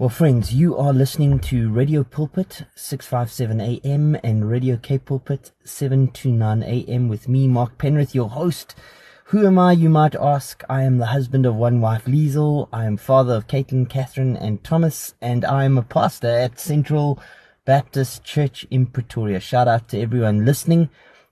Well, friends, you are listening to Radio Pulpit 657 AM and Radio K Pulpit 729 AM with me, Mark Penrith, your host. Who am I, you might ask? I am the husband of one wife, Liesel. I am father of Caitlin, Catherine, and Thomas, and I am a pastor at Central Baptist Church in Pretoria. Shout out to everyone listening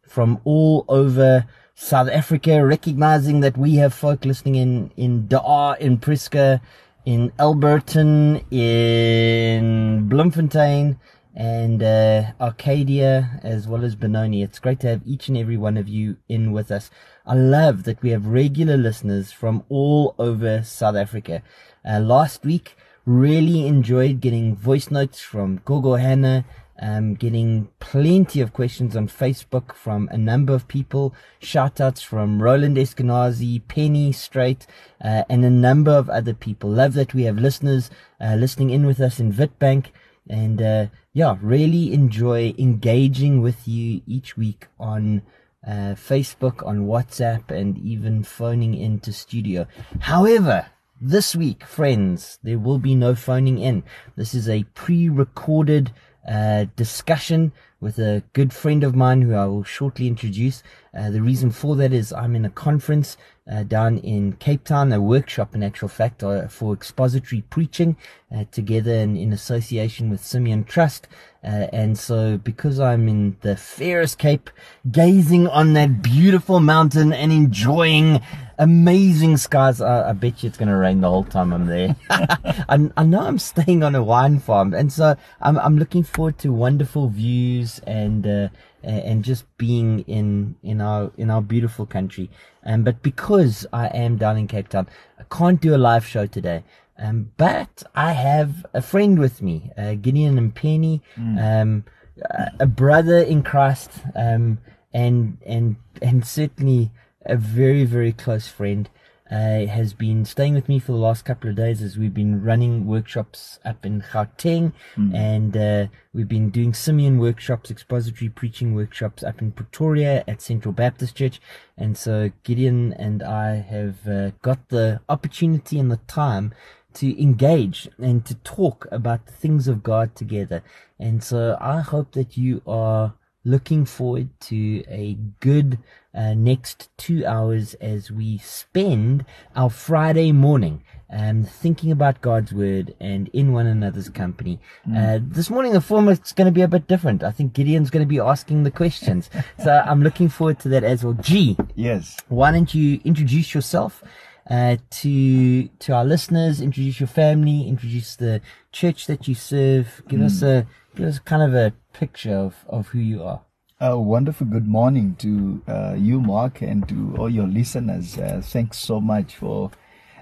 from all over South Africa, recognizing that we have folk listening in, in De Aar, in Prieska, in Alberton, in Bloemfontein, and uh, Arcadia, as well as Benoni. It's great to have each and every one of you in with us. I love that we have regular listeners from all over South Africa. Uh, last week, really enjoyed getting voice notes from Gogo Hannah um, getting plenty of questions on Facebook from a number of people. Shout outs from Roland Eskenazi, Penny Straight, uh, and a number of other people. Love that we have listeners uh, listening in with us in Witbank. And uh, yeah, really enjoy engaging with you each week on uh, Facebook, on WhatsApp, and even phoning into studio. However, this week, friends, there will be no phoning in. This is a pre-recorded discussion with a good friend of mine who I will shortly introduce. Uh, the reason for that is I'm in a conference uh, down in Cape Town, a workshop in actual fact uh, for expository preaching uh, together in, in, association with Simeon Trust. Uh, and so because I'm in the fairest Cape, gazing on that beautiful mountain and enjoying amazing skies. I, I bet you it's going to rain the whole time I'm there. I, I, know I'm staying on a wine farm, and so I'm, I'm looking forward to wonderful views and uh, and just being in in our in our beautiful country. Um, but because I am down in Cape Town, I can't do a live show today. Um, but I have a friend with me, uh, Gideon Mpeni, mm. um, a brother in Christ, um, and and and certainly a very, very close friend, uh, has been staying with me for the last couple of days as we've been running workshops up in Gauteng mm. and uh, we've been doing Simeon workshops, expository preaching workshops up in Pretoria at Central Baptist Church. And so Gideon and I have uh, got the opportunity and the time to engage and to talk about the things of God together. And so I hope that you are looking forward to a good uh, next two hours as we spend our Friday morning um, thinking about God's word and in one another's company. Mm. Uh, this morning, the format's going to be a bit different. I think Gideon's going to be asking the questions. so I'm looking forward to that as well. G. Yes. Why don't you introduce yourself? Uh, to to our listeners, introduce your family, introduce the church that you serve. Give mm. us a us kind of a picture of, of who you are. A wonderful good morning to uh, you, Mark, and to all your listeners. Uh, thanks so much for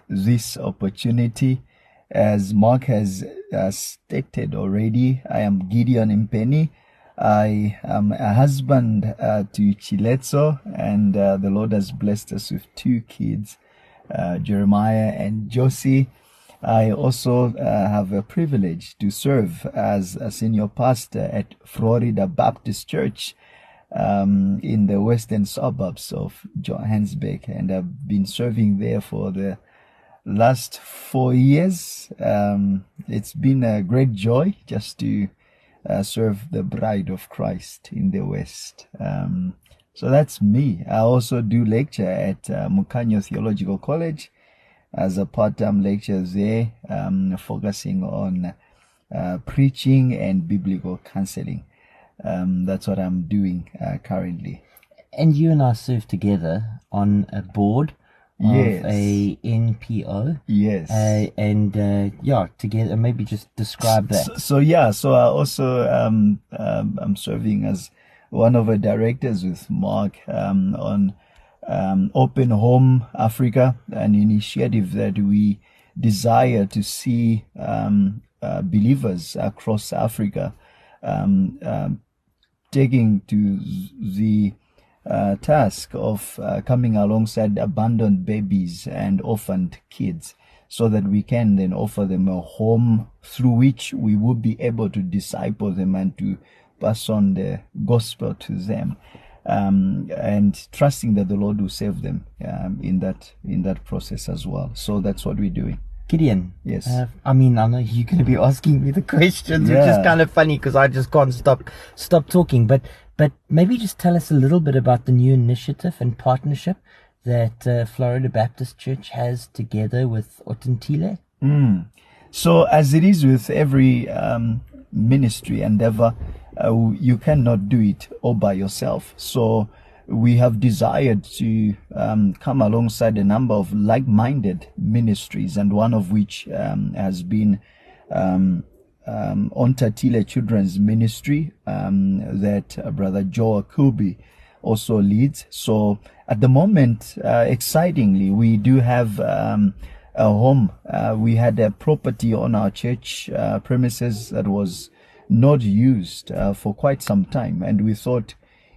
this opportunity. As Mark has uh, stated already, I am Gideon Mpeni. I am a husband uh, to Chiletso, and uh, the Lord has blessed us with two kids, uh, Jeremiah and Josie. I also uh, have a privilege to serve as a senior pastor at Florida Baptist Church um, in the western suburbs of Johannesburg, and I've been serving there for the last four years. Um, it's been a great joy just to uh, serve the bride of Christ in the West. Um, so that's me. I also do lecture at uh, Mukhanyo Theological College as a part-time lecturer there, um, focusing on uh, preaching and biblical counseling um, that's what I'm doing uh, currently. And you and I serve together on a board of yes. a NPO. Yes. Uh, and uh, yeah, together, maybe just describe that. So, so yeah, so I also um, um, I'm serving as one of the directors with Mark um, on um, Open Home Africa, an initiative that we desire to see um, uh, believers across Africa um, um, taking to the uh, task of uh, coming alongside abandoned babies and orphaned kids so that we can then offer them a home through which we will be able to disciple them and to pass on the gospel to them um, and trusting that the lord will save them um, in that in that process as well so that's what we're doing Gideon. Yes. Uh, I mean, I know you're going to be asking me the questions, which is kind of funny because I just can't stop stop talking. But but maybe just tell us a little bit about the new initiative and partnership that uh, Florida Baptist Church has together with Otentile. So, as it is with every um, ministry endeavor, uh, you cannot do it all by yourself. So, we have desired to um, come alongside a number of like minded ministries, and one of which um, has been um, um, Ontatile Children's Ministry um, that uh, Brother Joe Kilby also leads. So at the moment, uh, excitingly, we do have um, a home. Uh, we had a property on our church uh, premises that was not used uh, for quite some time, and we thought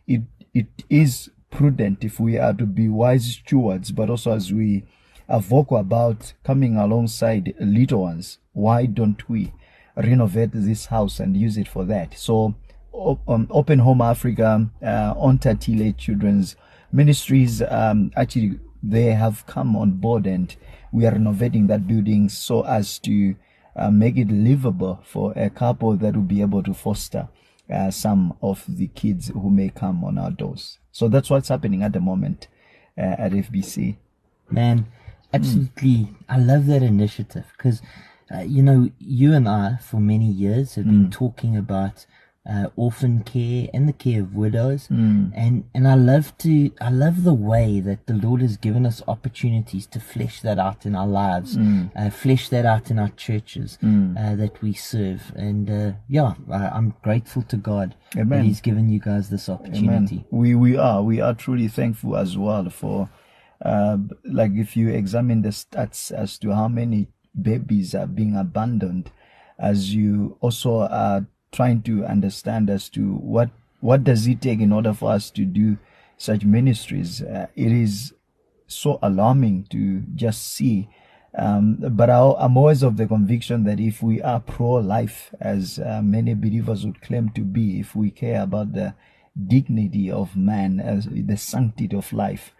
it it is prudent if we are to be wise stewards, but also as we are vocal about coming alongside little ones. Why don't we renovate this house and use it for that? So, um, Open Home Africa, uh, Ontatile Children's Ministries, um, actually, they have come on board and we are renovating that building so as to uh, make it livable for a couple that will be able to foster uh, some of the kids who may come on our doors. So that's what's happening at the moment uh, at FBC. Man, absolutely. I love that initiative because, uh, you know, you and I for many years have been talking about uh, orphan care and the care of widows, and and I love to I love the way that the Lord has given us opportunities to flesh that out in our lives, uh, flesh that out in our churches uh, that we serve, and uh, yeah, I, I'm grateful to God that He's given you guys this opportunity. Amen. We we are we are truly thankful as well for, uh, like if you examine the stats as to how many babies are being abandoned, as you also are trying to understand as to what what does it take in order for us to do such ministries. Uh, it is so alarming to just see. Um, but I, I'm always of the conviction that if we are pro-life, as uh, many believers would claim to be, if we care about the dignity of man, as the sanctity of life,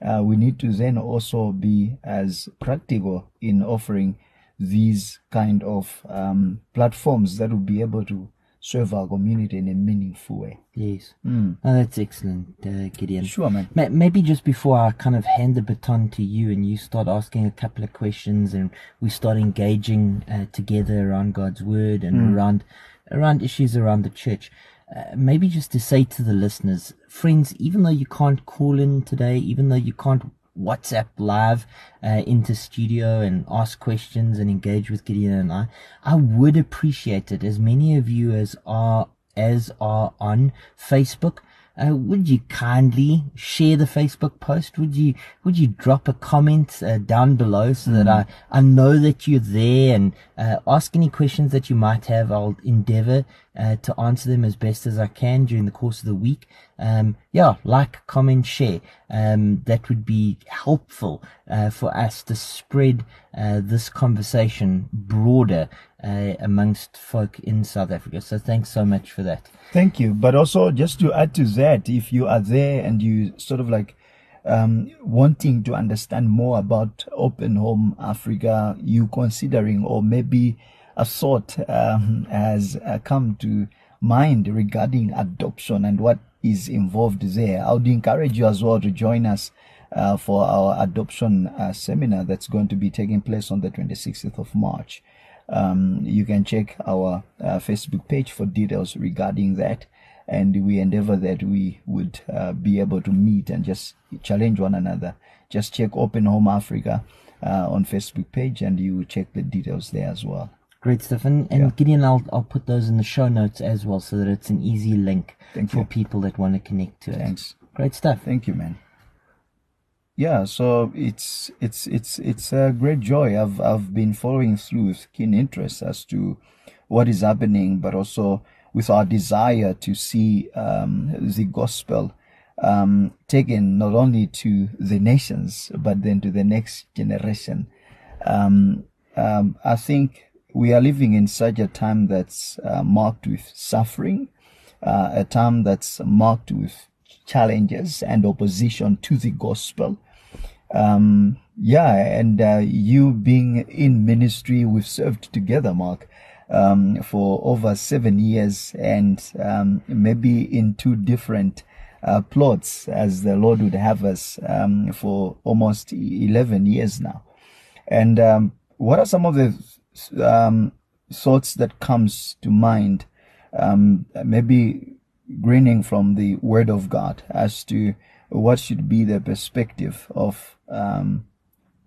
uh, we need to then also be as practical in offering these kind of um, platforms that will be able to serve our community in a meaningful way. Yes. Oh, that's excellent, uh, Gideon. Sure, man. Ma- Maybe just before I kind of hand the baton to you and you start asking a couple of questions and we start engaging uh, together around God's word and around around issues around the church. Uh, maybe just to say to the listeners, friends, even though you can't call in today, even though you can't WhatsApp live uh, into studio and ask questions and engage with Gideon and I, I would appreciate it as many of you as are as are on Facebook. Uh, would you kindly share the Facebook post? Would you would you drop a comment uh, down below so that I, I know that you're there and uh, ask any questions that you might have. I'll endeavor uh, to answer them as best as I can during the course of the week. Um, yeah, like, comment, share. Um, that would be helpful uh, for us to spread uh, this conversation broader uh, amongst folk in South Africa. So thanks so much for that. Thank you. But also, just to add to that, if you are there and you sort of like um, wanting to understand more about Open Home Africa, you considering, or maybe a thought um, has uh, come to mind regarding adoption and what is involved there, I would encourage you as well to join us. Uh, for our adoption uh, seminar that's going to be taking place on the 26th of March. Um, you can check our uh, Facebook page for details regarding that. And we endeavor that we would uh, be able to meet and just challenge one another. Just check Open Home Africa uh, on Facebook page and you will check the details there as well. Great stuff. And, Yeah. Gideon, I'll, I'll put those in the show notes as well so that it's an easy link Thank for you. people that want to connect to it. Thanks. Great stuff. Thank you, man. Yeah, so it's it's it's it's a great joy. I've I've been following through with keen interest as to what is happening, but also with our desire to see um, the gospel um, taken not only to the nations but then to the next generation. Um, um, I think we are living in such a time that's uh, marked with suffering, uh, a time that's marked with challenges and opposition to the gospel. Um, yeah, and uh, you being in ministry, we've served together, Mark, um, for over seven years, and um, maybe in two different uh, plots, as the Lord would have us um, for almost eleven years now. And um, what are some of the um, thoughts that comes to mind? maybe grinning from the Word of God as to what should be the perspective of um,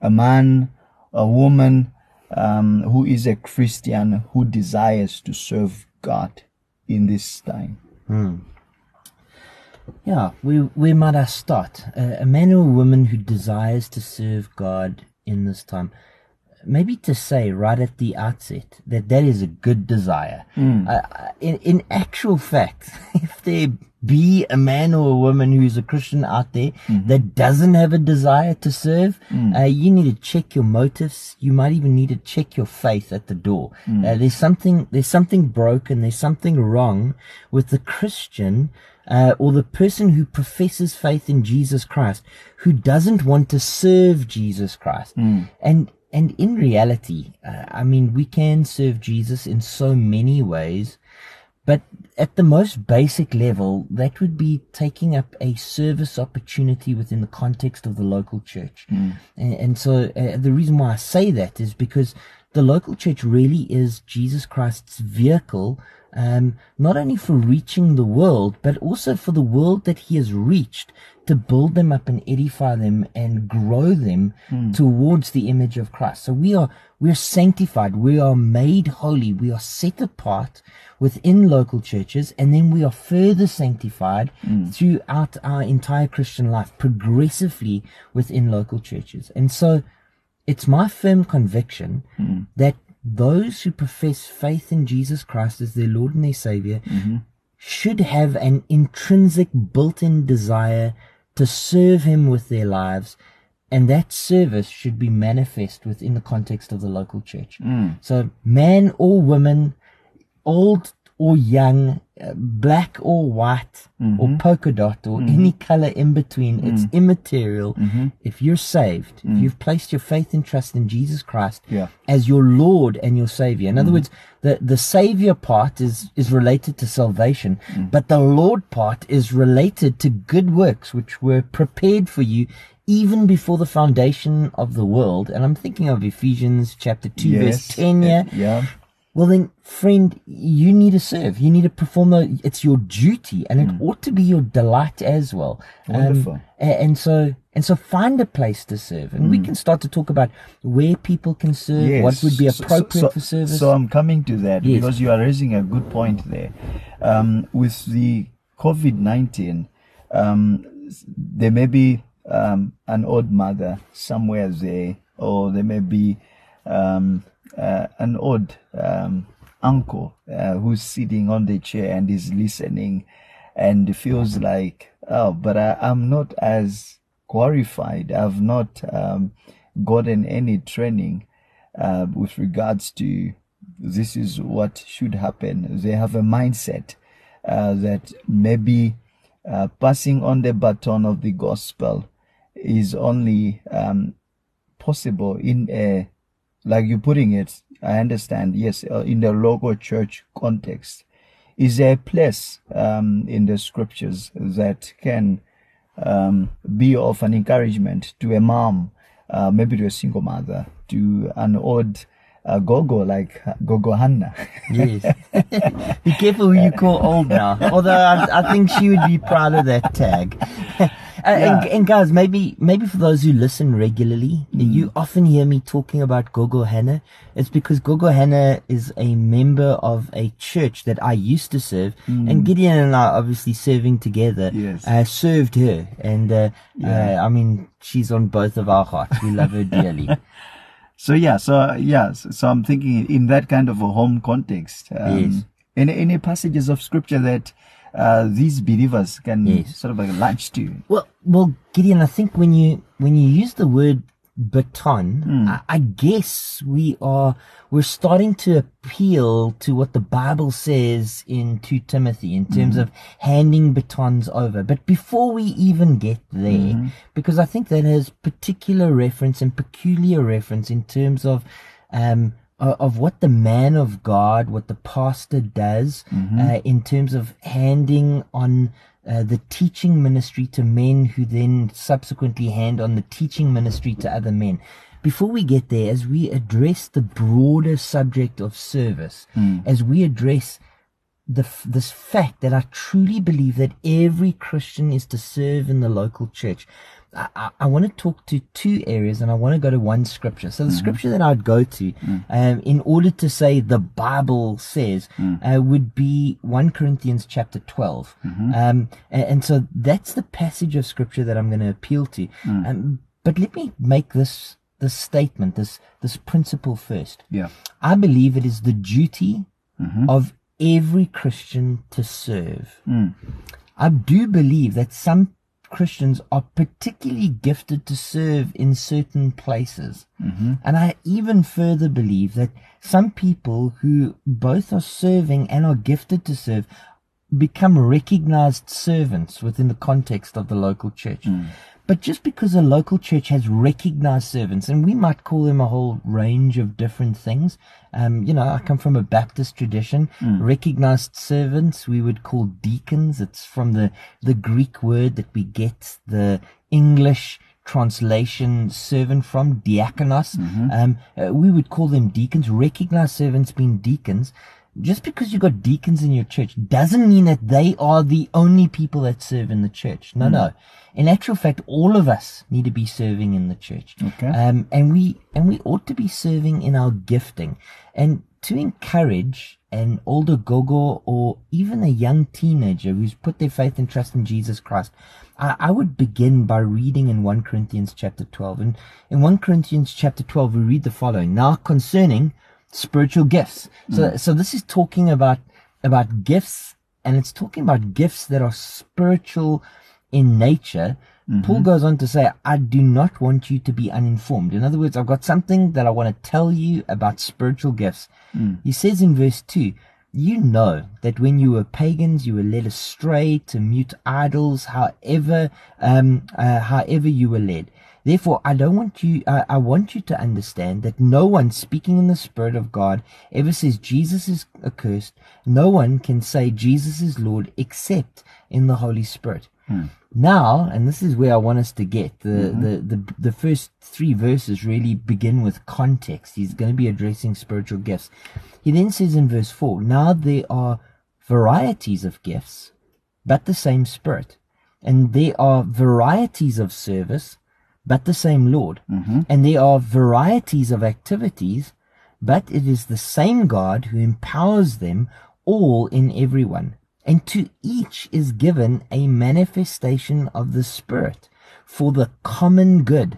a man, a woman um, who is a Christian who desires to serve God in this time. Hmm. Yeah, we, where might I start? Uh, a man or a woman who desires to serve God in this time maybe to say right at the outset that that is a good desire. Mm. Uh, in, in actual fact, if there be a man or a woman who's a Christian out there mm-hmm. that doesn't have a desire to serve, mm. uh, you need to check your motives. You might even need to check your faith at the door. Mm. Uh, there's something, there's something broken. There's something wrong with the Christian uh, or the person who professes faith in Jesus Christ who doesn't want to serve Jesus Christ. Mm. And and in reality, uh, I mean, we can serve Jesus in so many ways, but at the most basic level, that would be taking up a service opportunity within the context of the local church. Mm. And, and, so uh, the reason why I say that is because the local church really is Jesus Christ's vehicle um, not only for reaching the world, but also for the world that he has reached to build them up and edify them and grow them mm. towards the image of Christ. So we are, we are sanctified. We are made holy. We are set apart within local churches. And then we are further sanctified mm. throughout our entire Christian life, progressively within local churches. And so it's my firm conviction mm. that those who profess faith in Jesus Christ as their Lord and their Savior mm-hmm. should have an intrinsic built in desire to serve Him with their lives. And that service should be manifest within the context of the local church. Mm. So, man or woman, old or young, uh, black or white, mm-hmm. or polka dot, or mm-hmm. any color in between. Mm-hmm. It's immaterial. If you're saved, if mm. you've placed your faith and trust in Jesus Christ yeah. as your Lord and your Savior. In other mm-hmm. words, the, the Savior part is, is related to salvation, mm. but the Lord part is related to good works which were prepared for you even before the foundation of the world. And I'm thinking of Ephesians chapter 2 yes. verse 10 yeah. yeah. Well, then, friend, you need to serve. You need to perform the, it's your duty and it mm. ought to be your delight as well. Wonderful. Um, and so, and so find a place to serve. And mm. we can start to talk about where people can serve, yes. what would be appropriate so, so, for service. So I'm coming to that yes. because you are raising a good point there. Um, with the COVID-19, um, there may be, um, an old mother somewhere there, or there may be, um, uh, an old um, uncle uh, who's sitting on the chair and is listening and feels like, oh, but I, am not as qualified. I've not um, gotten any training uh, with regards to this is what should happen. They have a mindset uh, that maybe uh, passing on the baton of the gospel is only um, possible in a like you're putting it, I understand, yes, uh, in the local church context. Is there a place um, in the scriptures that can um, be of an encouragement to a mom, uh, maybe to a single mother, to an old uh, Gogo like Gogo Hannah. yes. be careful who you call old now. Although I, I think she would be proud of that tag. Uh, yeah. and, and, guys, maybe maybe for those who listen regularly, mm. you often hear me talking about Gogo Hannah. It's because Gogo Hannah is a member of a church that I used to serve, mm. and Gideon and I, obviously serving together, yes. uh, served her, and uh, yeah. Uh, I mean, she's on both of our hearts. We love her dearly. So yeah, so yeah, so I'm thinking in that kind of a home context. Um, yes. Any any passages of scripture that uh, these believers can yes. sort of like latch to. Well, well, Gideon, I think when you when you use the word baton, I, I guess we are we're starting to appeal to what the Bible says in 2 Timothy in terms of handing batons over. But before we even get there, because I think that has particular reference and peculiar reference in terms of um, o- of what the man of God, what the pastor does uh, in terms of handing on uh, the teaching ministry to men who then subsequently hand on the teaching ministry to other men. Before we get there, as we address the broader subject of service, as we address the this fact that I truly believe that every Christian is to serve in the local church. I, I, I want to talk to two areas, and I want to go to one scripture. So the scripture that I'd go to, um, in order to say the Bible says, uh, would be one Corinthians chapter 12 Um, and, and so that's the passage of scripture that I'm going to appeal to. Um, but let me make this this statement, this this principle first. Yeah. I believe it is the duty of every Christian to serve. Hmm. I do believe that some Christians are particularly gifted to serve in certain places. Mm-hmm. And I even further believe that some people who both are serving and are gifted to serve become recognized servants within the context of the local church. Hmm. But just because a local church has recognized servants, and we might call them a whole range of different things. Um, you know, I come from a Baptist tradition. Recognized servants we would call deacons. It's from the, the Greek word that we get the English translation servant from diakonos. Um, uh, we would call them deacons. Recognized servants being deacons. Just because you've got deacons in your church doesn't mean that they are the only people that serve in the church. No, no. In actual fact, all of us need to be serving in the church. Okay. Um, and we, and we ought to be serving in our gifting and to encourage an older gogo or even a young teenager who's put their faith and trust in Jesus Christ. I, I would begin by reading in 1 Corinthians chapter 12. And in 1 Corinthians chapter 12, we read the following. Now concerning spiritual gifts. So, so this is talking about, about gifts and it's talking about gifts that are spiritual in nature. Paul goes on to say, I do not want you to be uninformed. In other words, I've got something that I want to tell you about spiritual gifts. He says in verse 2, you know that when you were pagans, you were led astray to mute idols, however, um, uh, however you were led. Therefore, I don't want you, uh, I want you to understand that no one speaking in the Spirit of God ever says Jesus is accursed. No one can say Jesus is Lord except in the Holy Spirit. Now, and this is where I want us to get the, the, the, the first three verses really begin with context. He's going to be addressing spiritual gifts. He then says in verse four, now there are varieties of gifts, but the same Spirit. And there are varieties of service, but the same Lord. Mm-hmm. And there are varieties of activities, but it is the same God who empowers them all in everyone. And to each is given a manifestation of the Spirit for the common good.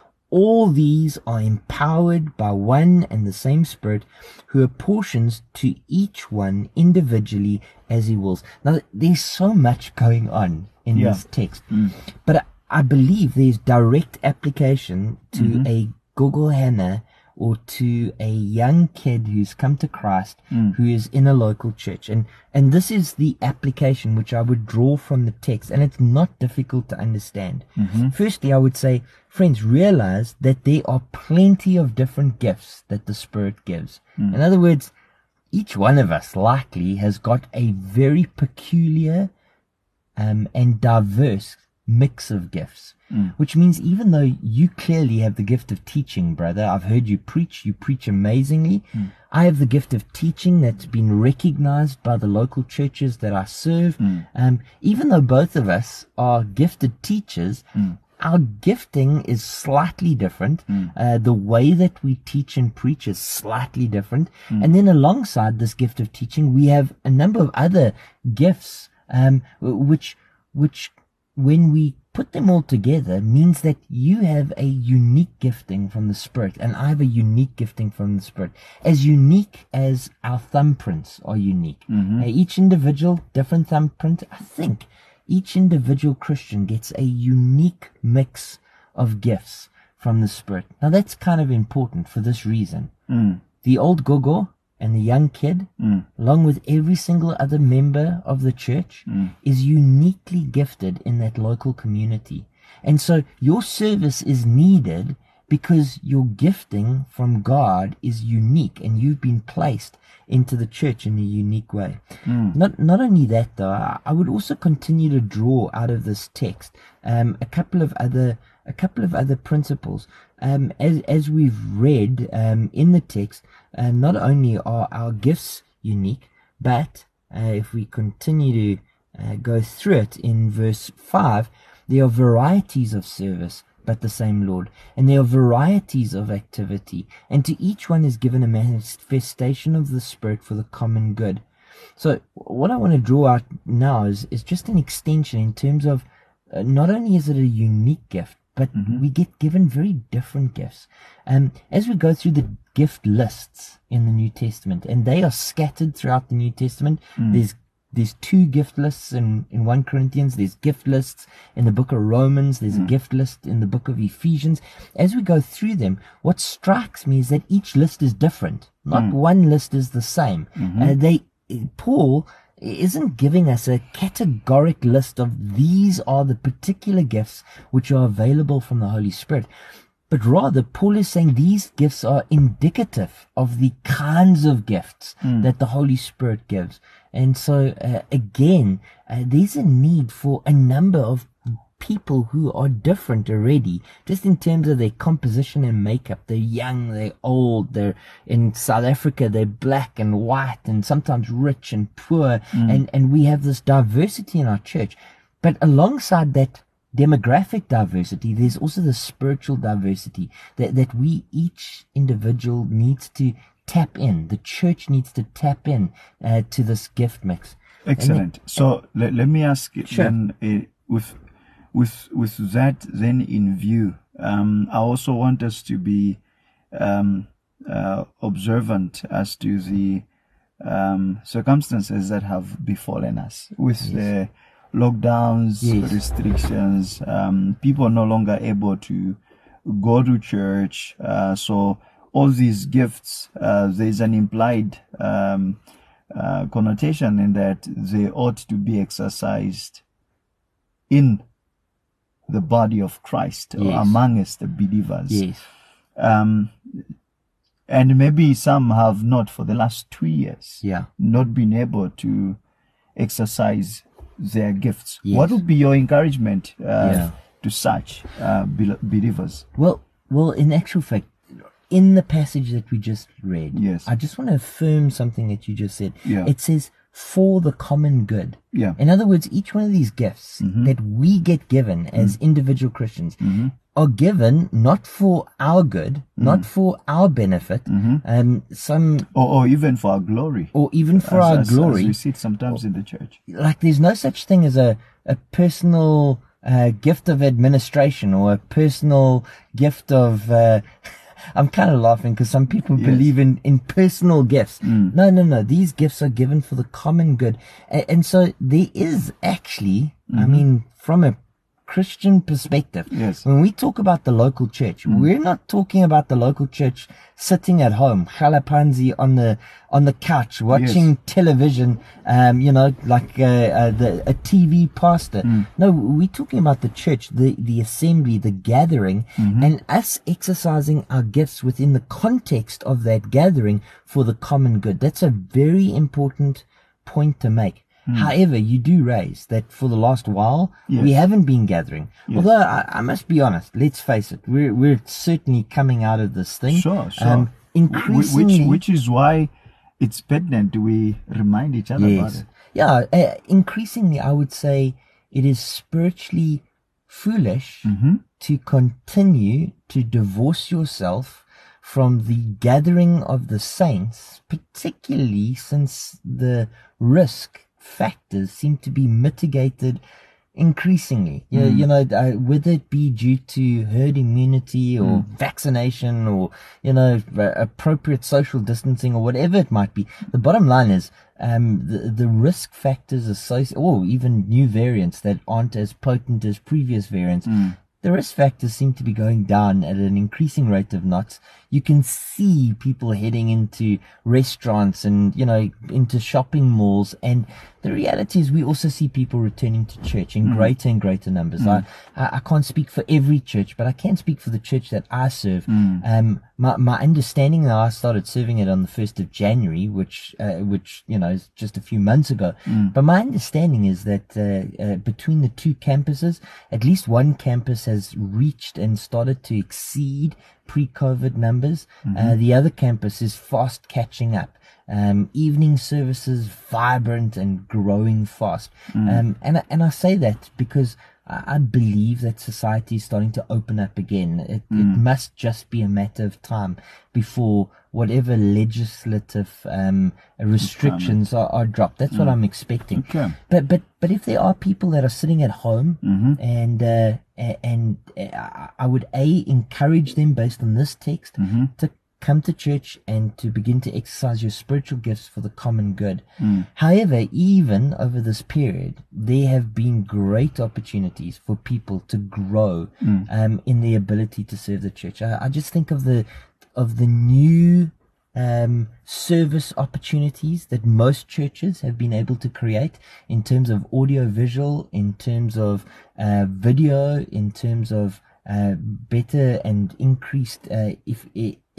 All these are empowered by one and the same Spirit who apportions to each one individually as he wills. Now, there's so much going on in Yeah. this text, mm. but I, I believe there's direct application to mm-hmm. a Gogo Hannah or to a young kid who's come to Christ hmm. who is in a local church. And, and this is the application which I would draw from the text. And it's not difficult to understand. Mm-hmm. Firstly, I would say, friends, realize that there are plenty of different gifts that the Spirit gives. Hmm. In other words, each one of us likely has got a very peculiar um, and diverse mix of gifts. Which means even though you clearly have the gift of teaching, brother, I've heard you preach, you preach amazingly. I have the gift of teaching that's been recognized by the local churches that I serve. Um, even though both of us are gifted teachers, our gifting is slightly different. Uh, the way that we teach and preach is slightly different. And then alongside this gift of teaching, we have a number of other gifts, um, which, which when we put them all together means that you have a unique gifting from the Spirit and I have a unique gifting from the Spirit. As unique as our thumbprints are unique. Uh, each individual, different thumbprint. I think each individual Christian gets a unique mix of gifts from the Spirit. Now that's kind of important for this reason. The old gogo and the young kid, mm. along with every single other member of the church, mm. is uniquely gifted in that local community. And so your service is needed because your gifting from God is unique and you've been placed into the church in a unique way. Mm. Not not only that though, I, I would also continue to draw out of this text um, a couple of other a couple of other principles. Um, as as we've read um, in the text, uh, not only are our gifts unique, but uh, if we continue to uh, go through it in verse five, there are varieties of service but the same Lord. And there are varieties of activity, and to each one is given a manifestation of the Spirit for the common good. So, what I want to draw out now is, is just an extension in terms of uh, not only is it a unique gift, but mm-hmm. we get given very different gifts. Um, as we go through the gift lists in the New Testament, and they are scattered throughout the New Testament, mm. there's there's two gift lists in, in 1 Corinthians. There's gift lists in the book of Romans. There's a mm. gift list in the book of Ephesians. As we go through them, what strikes me is that each list is different. Not mm. one list is the same. Mm-hmm. Uh, they, Paul isn't giving us a categoric list of these are the particular gifts which are available from the Holy Spirit. But rather, Paul is saying these gifts are indicative of the kinds of gifts that the Holy Spirit gives. And so, uh, again, uh, there's a need for a number of people who are different already, just in terms of their composition and makeup. They're young, they're old, they're in South Africa, they're black and white, and sometimes rich and poor. And, and we have this diversity in our church. But alongside that demographic diversity, there's also the spiritual diversity that, that we, each individual needs to tap in. The church needs to tap in uh, to this gift mix. Excellent. so let, let me ask you Sure. then uh, with with with that then in view, um, I also want us to be um, uh, observant as to the um, circumstances that have befallen us with the lockdowns, Yes. restrictions. Um, people no longer able to go to church. Uh, so all these gifts, uh, there's an implied um, uh, connotation in that they ought to be exercised in the body of Christ or Yes. amongst the believers. Yes. Um, and maybe some have not for the last two years Yeah. not been able to exercise their gifts. Yes. What would be your encouragement uh, Yeah. to such uh, bel- believers? Well, well, in actual fact, in the passage that we just read, Yes. I just want to affirm something that you just said. Yeah. It says for the common good. Yeah. In other words, each one of these gifts Mm-hmm. that we get given as individual Christians are given not for our good, Mm-hmm. not for our benefit, um, some Or, or even for our glory. or even for As- our as- as glory. we see it sometimes in the church. like there's no such thing as a, a personal uh, gift of administration or a personal gift of uh, I'm kind of laughing because some people Yes. Mm. believe in, in personal gifts. No, no, no. These gifts are given for the common good. And, and so there is actually, I mean, from a Christian perspective, Mm-hmm. Yes. Mm. when we talk about the local church, we're not talking about the local church sitting at home, halapanzi on the on the couch watching television, um, you know, like uh, uh, the, a TV pastor. No, we're talking about the church, the the assembly, the gathering, and us exercising our gifts within the context of that gathering for the common good. That's a very important point to make. However, you do raise that for the last while we haven't been gathering. Although I, I must be honest, let's face it, we're we're certainly coming out of this thing. Sure, sure. Um, increasingly, which, which is why it's pertinent we remind each other about yes, it. yeah. Uh, increasingly, I would say it is spiritually foolish Mm-hmm. to continue to divorce yourself from the gathering of the saints, particularly since the risk factors seem to be mitigated increasingly. You, mm. you know, uh, whether it be due to herd immunity or mm. vaccination or, you know, appropriate social distancing or whatever it might be. The bottom line is, um, the, the risk factors associated, or even new variants that aren't as potent as previous variants, mm the risk factors seem to be going down at an increasing rate of knots. You can see people heading into restaurants and, you know, into shopping malls. And the reality is we also see people returning to church in mm. greater and greater numbers. Mm. I, I can't speak for every church, but I can speak for the church that I serve. Mm. Um, my, my understanding now, I started serving it on the 1st of January, which, uh, which, you know, is just a few months ago. Mm. But my understanding is that, uh, uh, between the two campuses, at least one campus has reached and started to exceed pre-COVID numbers. Mm-hmm. Uh, the other campus is fast catching up. Um, evening services vibrant and growing fast. Mm. Um, and, and I say that because I believe that society is starting to open up again. It, mm. it must just be a matter of time before whatever legislative um, restrictions are, are, dropped. That's mm. what I'm expecting. Okay. But but but if there are people that are sitting at home mm-hmm. and uh, and uh, I would a encourage them based on this text mm-hmm. to come to church and to begin to exercise your spiritual gifts for the common good. Mm. However, even over this period, there have been great opportunities for people to grow mm. um, in the ability to serve the church. I, I, just think of the of the new um, service opportunities that most churches have been able to create in terms of audio visual, in terms of uh, video, in terms of uh, better and increased uh, if,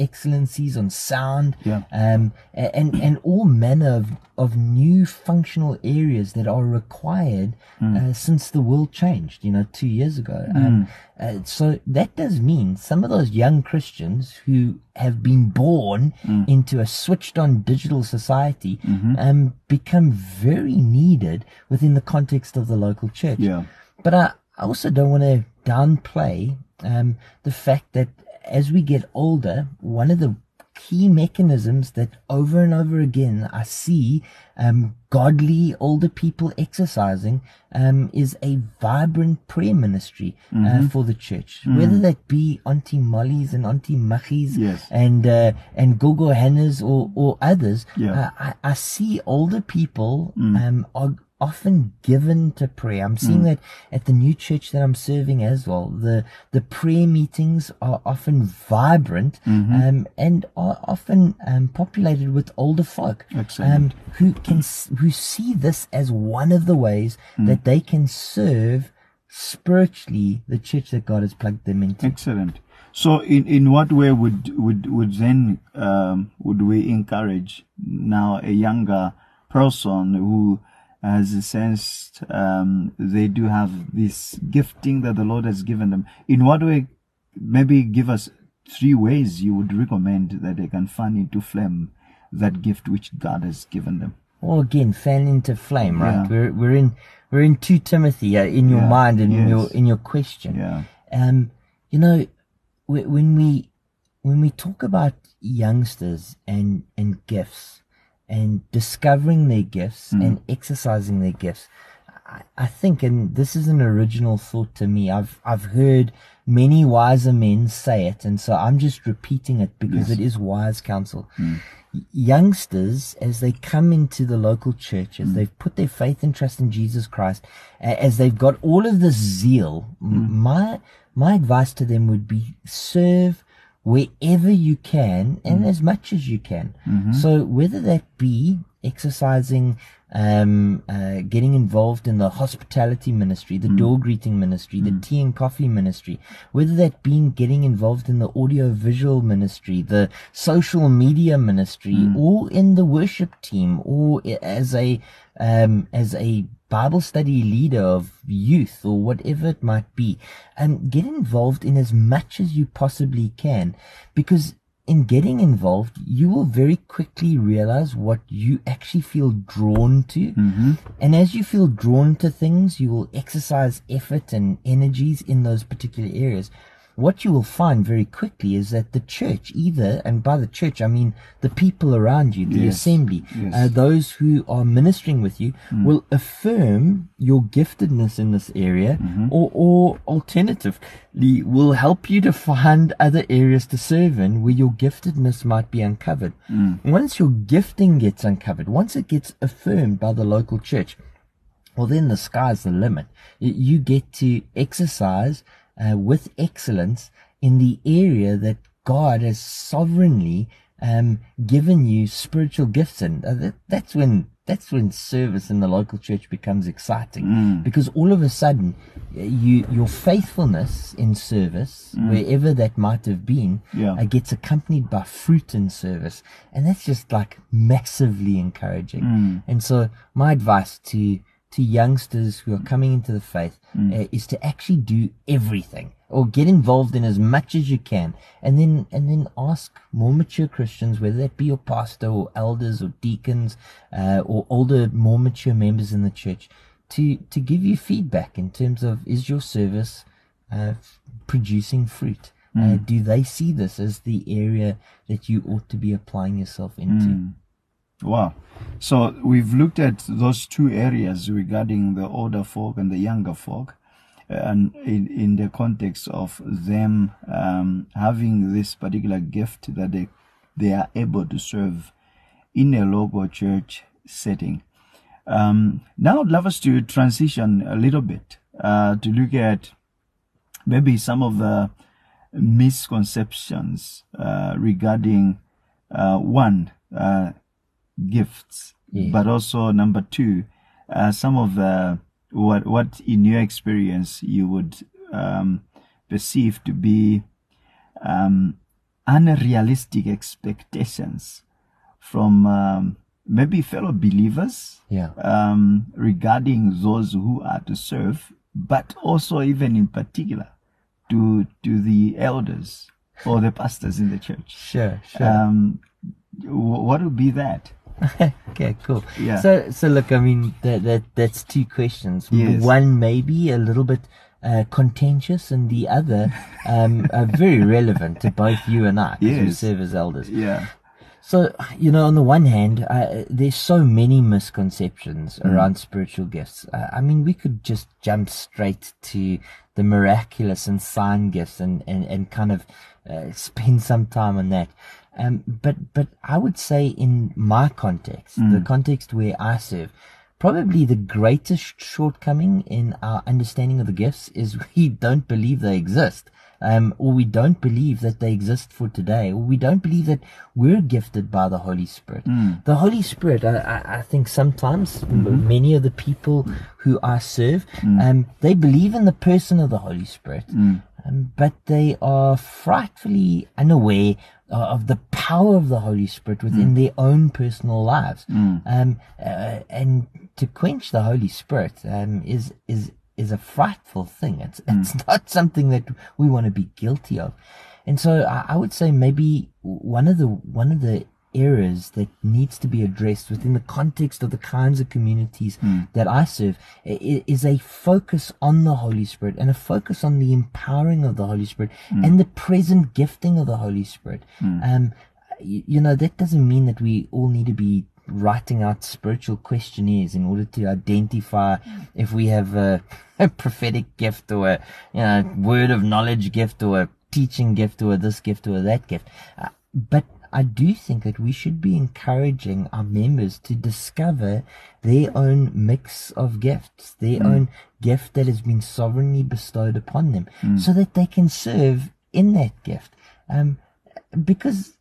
excellencies on sound, yeah. um, and and all manner of, of new functional areas that are required mm. uh, since the world changed, you know, two years ago. Mm. Um, uh, so that does mean some of those young Christians who have been born mm. into a switched on digital society mm-hmm. um, become very needed within the context of the local church. Yeah. But I, I also don't want to downplay um, the fact that as we get older, one of the key mechanisms that over and over again I see um, godly older people exercising um, is a vibrant prayer ministry uh, mm-hmm. for the church, mm. whether that be Auntie Molly's and Auntie Machis yes. and uh, and Gogo Hannah's or or others. Yeah. Uh, I, I see older people mm. um, are often given to prayer. I'm seeing mm. that at the new church that I'm serving as well. The the prayer meetings are often vibrant mm-hmm. um, and are often um, populated with older folk um, who can who see this as one of the ways mm. that they can serve spiritually the church that God has plugged them into. Excellent. So, in, in what way would would would then um, would we encourage now a younger person who has sensed um, they do have this gifting that the Lord has given them. In what way? Maybe give us three ways you would recommend that they can fan into flame that gift which God has given them. Well, again, fan into flame, right? Yeah. We're we're in we're in two Timothy uh, in your yeah. mind and yes. in your in your question. Yeah. Um, you know, when we when we talk about youngsters and and gifts, and discovering their gifts mm. and exercising their gifts. I, I think, and this is an original thought to me. I've I've heard many wiser men say it, and so I'm just repeating it because yes. it is wise counsel. Mm. Youngsters, as they come into the local church, as mm. they've put their faith and trust in Jesus Christ, as they've got all of this zeal, mm. my my advice to them would be serve wherever you can and mm as much as you can. Mm-hmm. So whether that be exercising, um, uh, getting involved in the hospitality ministry, the mm. door greeting ministry, mm. the tea and coffee ministry, whether that being getting involved in the audio visual ministry, the social media ministry, mm. or in the worship team, or as a um, as a Bible study leader of youth or whatever it might be, and get involved in as much as you possibly can, because in getting involved, you will very quickly realize what you actually feel drawn to. Mm-hmm. And as you feel drawn to things, you will exercise effort and energies in those particular areas what you will find very quickly is that the church, either, and by the church I mean the people around you, the Yes. assembly, uh, Yes. uh, those who are ministering with you, mm. will affirm your giftedness in this area, mm-hmm. or, or alternatively, will help you to find other areas to serve in where your giftedness might be uncovered. Mm. Once your gifting gets uncovered, once it gets affirmed by the local church, well, then the sky's the limit. You get to exercise uh, with excellence in the area that God has sovereignly um, given you spiritual gifts in. Uh, that, that's when that's when service in the local church becomes exciting. Because all of a sudden uh, you your faithfulness in service wherever that might have been Yeah. uh, gets accompanied by fruit in service. And that's just like massively encouraging. And so my advice to to youngsters who are coming into the faith uh, is to actually do everything or get involved in as much as you can. And then and then ask more mature christians whether that be your pastor or elders or deacons uh, or older more mature members in the church to to give you feedback in terms of is your service uh, f- producing fruit? Uh, do they see this as the area that you ought to be applying yourself into Wow. So we've looked at those two areas regarding the older folk and the younger folk, and in, in the context of them um, having this particular gift that they they are able to serve in a local church setting. Um, now I'd love us to transition a little bit uh, to look at maybe some of the misconceptions uh, regarding uh, one uh, gifts, Yes. but also number two, uh, some of the what what in your experience you would um, perceive to be um, unrealistic expectations from um, maybe fellow believers yeah um, regarding those who are to serve, but also even in particular to to the elders or the pastors in the church. sure sure Um, what would be that? okay, cool. Yeah. So, so look, I mean, that that that's two questions. Yes. One maybe a little bit uh, contentious, and the other um, uh, very relevant to both you and I, because we serve as elders. Yeah. So, you know, on the one hand, uh, there's so many misconceptions around spiritual gifts. Uh, I mean, we could just jump straight to the miraculous and sign gifts and, and, and kind of uh, spend some time on that. Um, but, but I would say in my context, the context where I serve, probably the greatest shortcoming in our understanding of the gifts is we don't believe they exist. Um, or we don't believe that they exist for today, or we don't believe that we're gifted by the Holy Spirit. The Holy Spirit, I, I, I think sometimes m- many of the people who I serve, um, they believe in the person of the Holy Spirit, um, but they are frightfully unaware uh, of the power of the Holy Spirit within their own personal lives. Um, uh, and to quench the Holy Spirit um, is is is a frightful thing. It's it's not something that we want to be guilty of. And so I, I would say maybe one of the one of the errors that needs to be addressed within the context of the kinds of communities that I serve is a focus on the Holy Spirit and a focus on the empowering of the Holy Spirit and the present gifting of the Holy Spirit. Um, y- you know, that doesn't mean that we all need to be writing out spiritual questionnaires in order to identify if we have a, a prophetic gift or a you know, word of knowledge gift or a teaching gift or this gift or that gift. Uh, but I do think that we should be encouraging our members to discover their own mix of gifts, their own gift that has been sovereignly bestowed upon them, so that they can serve in that gift. Um, because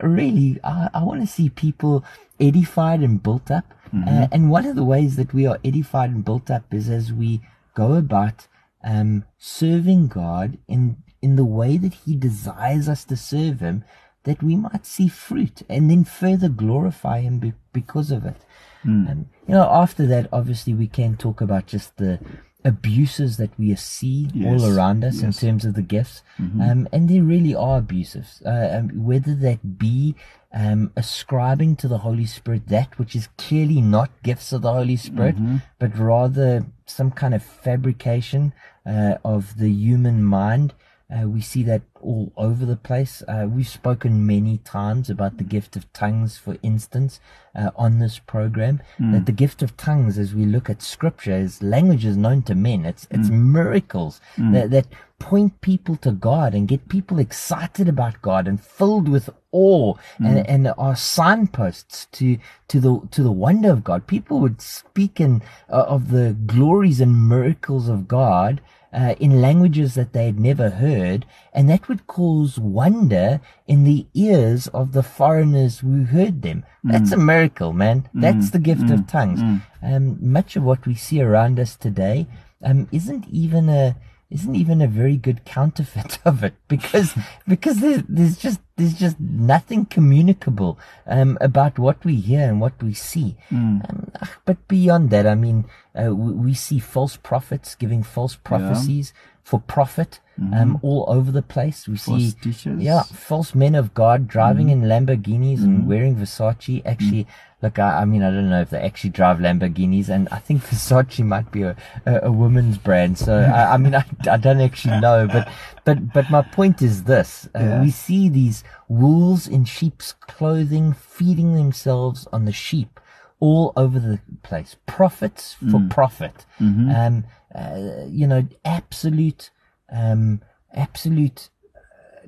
really, I, I want to see people edified and built up. Uh, and one of the ways that we are edified and built up is as we go about um, serving God in in the way that He desires us to serve Him, that we might see fruit and then further glorify Him be- because of it. Um, you know, after that, obviously, we can talk about just the abuses that we see Yes, all around us in terms of the gifts, um, and they really are abusive. Uh, um, whether that be um, ascribing to the Holy Spirit that which is clearly not gifts of the Holy Spirit, but rather some kind of fabrication uh, of the human mind. Uh, we see that all over the place. Uh, we've spoken many times about the gift of tongues, for instance, uh, on this program. That the gift of tongues, as we look at scripture, is languages known to men. It's it's miracles that, that point people to God and get people excited about God and filled with awe and, and are signposts to to the to the wonder of God. People would speak in uh, of the glories and miracles of God uh, in languages that they had never heard, and that would cause wonder in the ears of the foreigners who heard them. That's a miracle, man. That's the gift of tongues. Um, much of what we see around us today um, isn't even a isn't even a very good counterfeit of it because because there's, there's just there's just nothing communicable um, about what we hear and what we see. Um, ah, but beyond that, I mean, uh, we, we see false prophets giving false prophecies for profit um, all over the place. We False see teachers. yeah, false men of God driving in Lamborghinis and wearing Versace. Actually, look, I, I mean, I don't know if they actually drive Lamborghinis, and I think Versace might be a, a, a woman's brand. So, I, I mean, I, I don't actually know, but, but, but my point is this. Uh, Yeah. We see these wolves in sheep's clothing feeding themselves on the sheep all over the place. Profits for profit. Um, uh, you know, absolute, um, absolute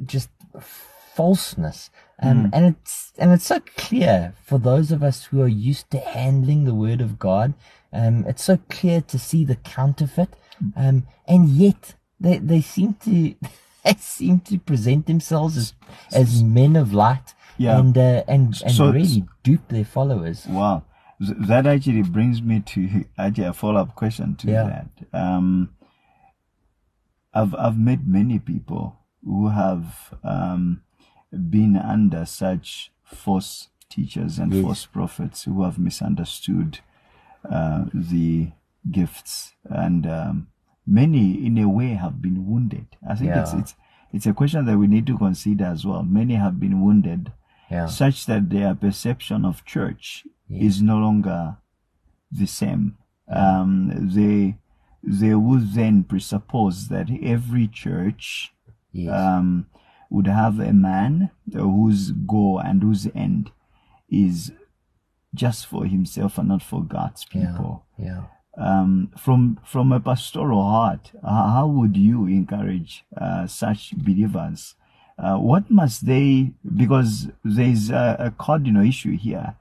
just falseness. Um, and it's and it's so clear for those of us who are used to handling the word of God. Um, it's so clear to see the counterfeit, um, and yet they they seem to they seem to present themselves as as men of light, Yeah. and uh, and and So- really dupe their followers. Wow. That actually brings me to actually a follow up question to Yeah. that. Um, I've I've met many people who have um, been under such false teachers and Yes. false prophets who have misunderstood uh, the gifts, and um, many, in a way, have been wounded. I think it's Yeah. it's it's a question that we need to consider as well. Many have been wounded Yeah, such that their perception of church is no longer the same. Um, they they would then presuppose that every church yes, um, would have a man whose goal and whose end is just for himself and not for God's people. yeah. Um, from from a pastoral heart, how would you encourage uh, such believers? Uh, what must they? Because there is a, a cardinal issue here.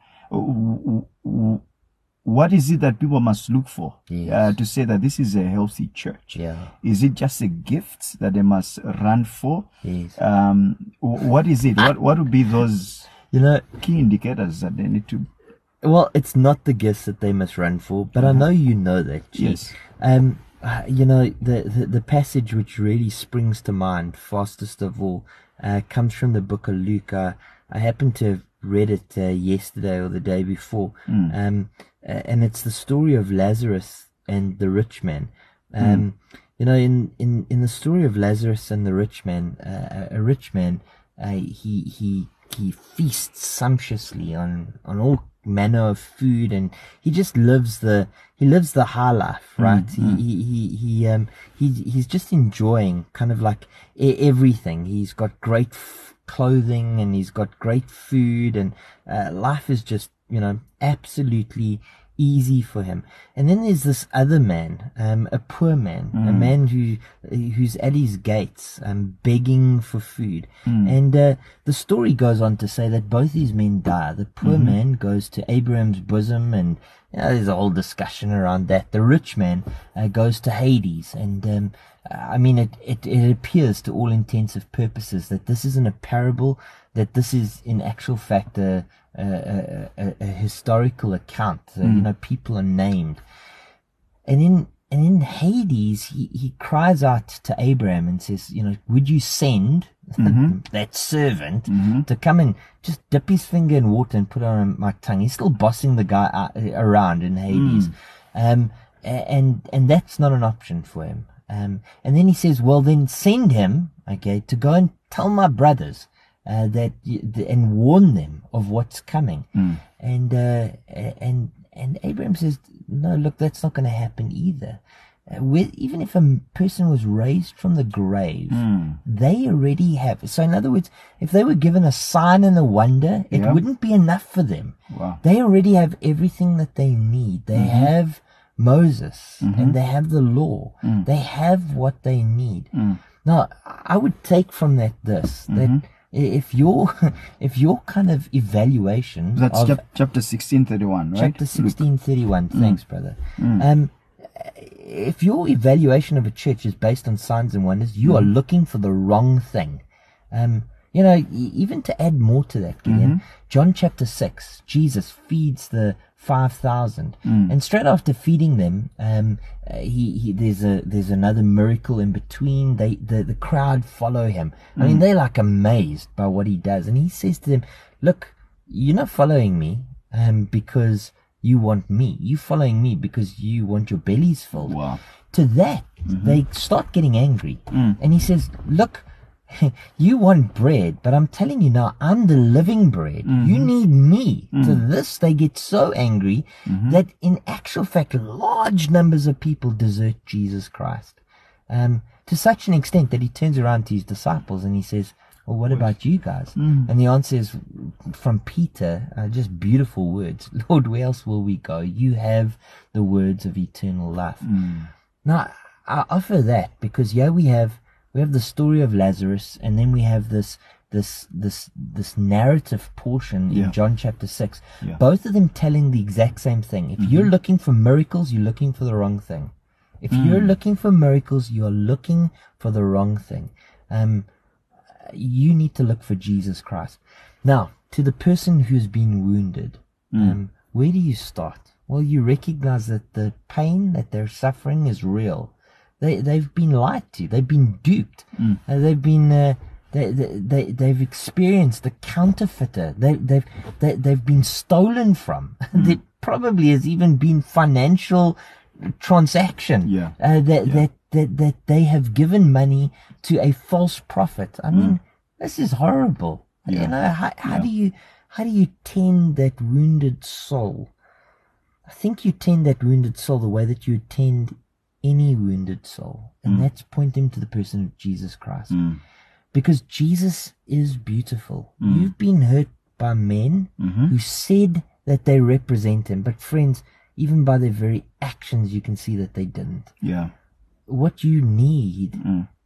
What is it that people must look for Yes. uh, to say that this is a healthy church? Yeah. Is it just a gift that they must run for? Yes. Um, what is it? What what would be those You know, key indicators that they need to? Well, it's not the gifts that they must run for, but I know you know that. G. Yes. Um, uh, you know the, the the passage which really springs to mind, fastest of all, uh, comes from the book of Luke. Uh, I happen to have read it uh, yesterday or the day before, um, uh, and it's the story of Lazarus and the rich man. Um, You know, in, in, in the story of Lazarus and the rich man, uh, a rich man, uh, he he he feasts sumptuously on on all manner of food, and he just lives the he lives the high life, right? He, he he he um he he's just enjoying kind of like everything. He's got great f- clothing, and he's got great food, and uh, life is just you know absolutely easy for him. And then there's this other man, um, a poor man, a man who who's at his gates, um, begging for food. And uh, the story goes on to say that both these men die. The poor man goes to Abraham's bosom, and you know, there's a whole discussion around that. The rich man uh, goes to Hades, and um, I mean, it, it it appears to all intents and purposes that this isn't a parable. That this is in actual fact a a, a, a, historical account. So, You know, people are named, and in and in Hades, he, he cries out to Abraham and says, you know, would you send that servant to come and just dip his finger in water and put it on my tongue? He's still bossing the guy out, around in Hades. Um, and and that's not an option for him. Um, and then he says, "Well, then send him, okay, to go and tell my brothers uh, that and warn them of what's coming." And uh, and and Abraham says, "No, look, that's not going to happen either." Uh, with, even if a person was raised from the grave, hmm. they already have. So, in other words, if they were given a sign and a wonder, it Yeah. wouldn't be enough for them. Wow. They already have everything that they need. They mm-hmm. have Moses mm-hmm. and they have the law. Mm. They have what they need. Mm. Now, I would take from that this that i- if your if your kind of evaluation That's of chap- chapter 1631, right? chapter sixteen thirty one, thanks, brother. Um, if your evaluation of a church is based on signs and wonders, you are looking for the wrong thing. Um, you know, even to add more to that, Gideon, John chapter 6, Jesus feeds the 5,000. And straight after feeding them, um, uh, he, he, there's a, there's another miracle in between. They, the, the crowd follow him. I mean, they're like amazed by what he does. And he says to them, look, you're not following me, um, because you want me. You're following me because you want your bellies filled. Wow. To that, they start getting angry. And he says, Look, you want bread, but I'm telling you now, I'm the living bread. You mm-hmm. need me. To mm. this, they get so angry mm-hmm. that in actual fact, large numbers of people desert Jesus Christ. Um, to such an extent that he turns around to his disciples and he says, well, what about you guys? Mm. And the answer is from Peter, uh, just beautiful words. Lord, where else will we go? You have the words of eternal life. Mm. Now, I offer that because yeah, we have we have the story of Lazarus, and then we have this this this this narrative portion Yeah. in John chapter six. Yeah. Both of them telling the exact same thing. If you're looking for miracles, you're looking for the wrong thing. If you're looking for miracles, you are looking for the wrong thing. Um, you need to look for Jesus Christ. Now, to the person who's been wounded, um, where do you start? Well, you recognize that the pain that they're suffering is real. They they've been lied to. They've been duped. Uh, they've been uh, they, they they they've experienced the counterfeiter. They they've they, they've been stolen from. there probably has even been financial transaction. Yeah. Uh, that, that that that they have given money to a false prophet. I mean, this is horrible. Yeah. You know, how, how Yeah. do you how do you tend that wounded soul? I think you tend that wounded soul the way that you tend any wounded soul, and mm. that's pointing to the person of Jesus Christ. Mm. Because Jesus is beautiful. Mm. You've been hurt by men mm-hmm. who said that they represent him, but friends, even by their very actions, you can see that they didn't Yeah. what you need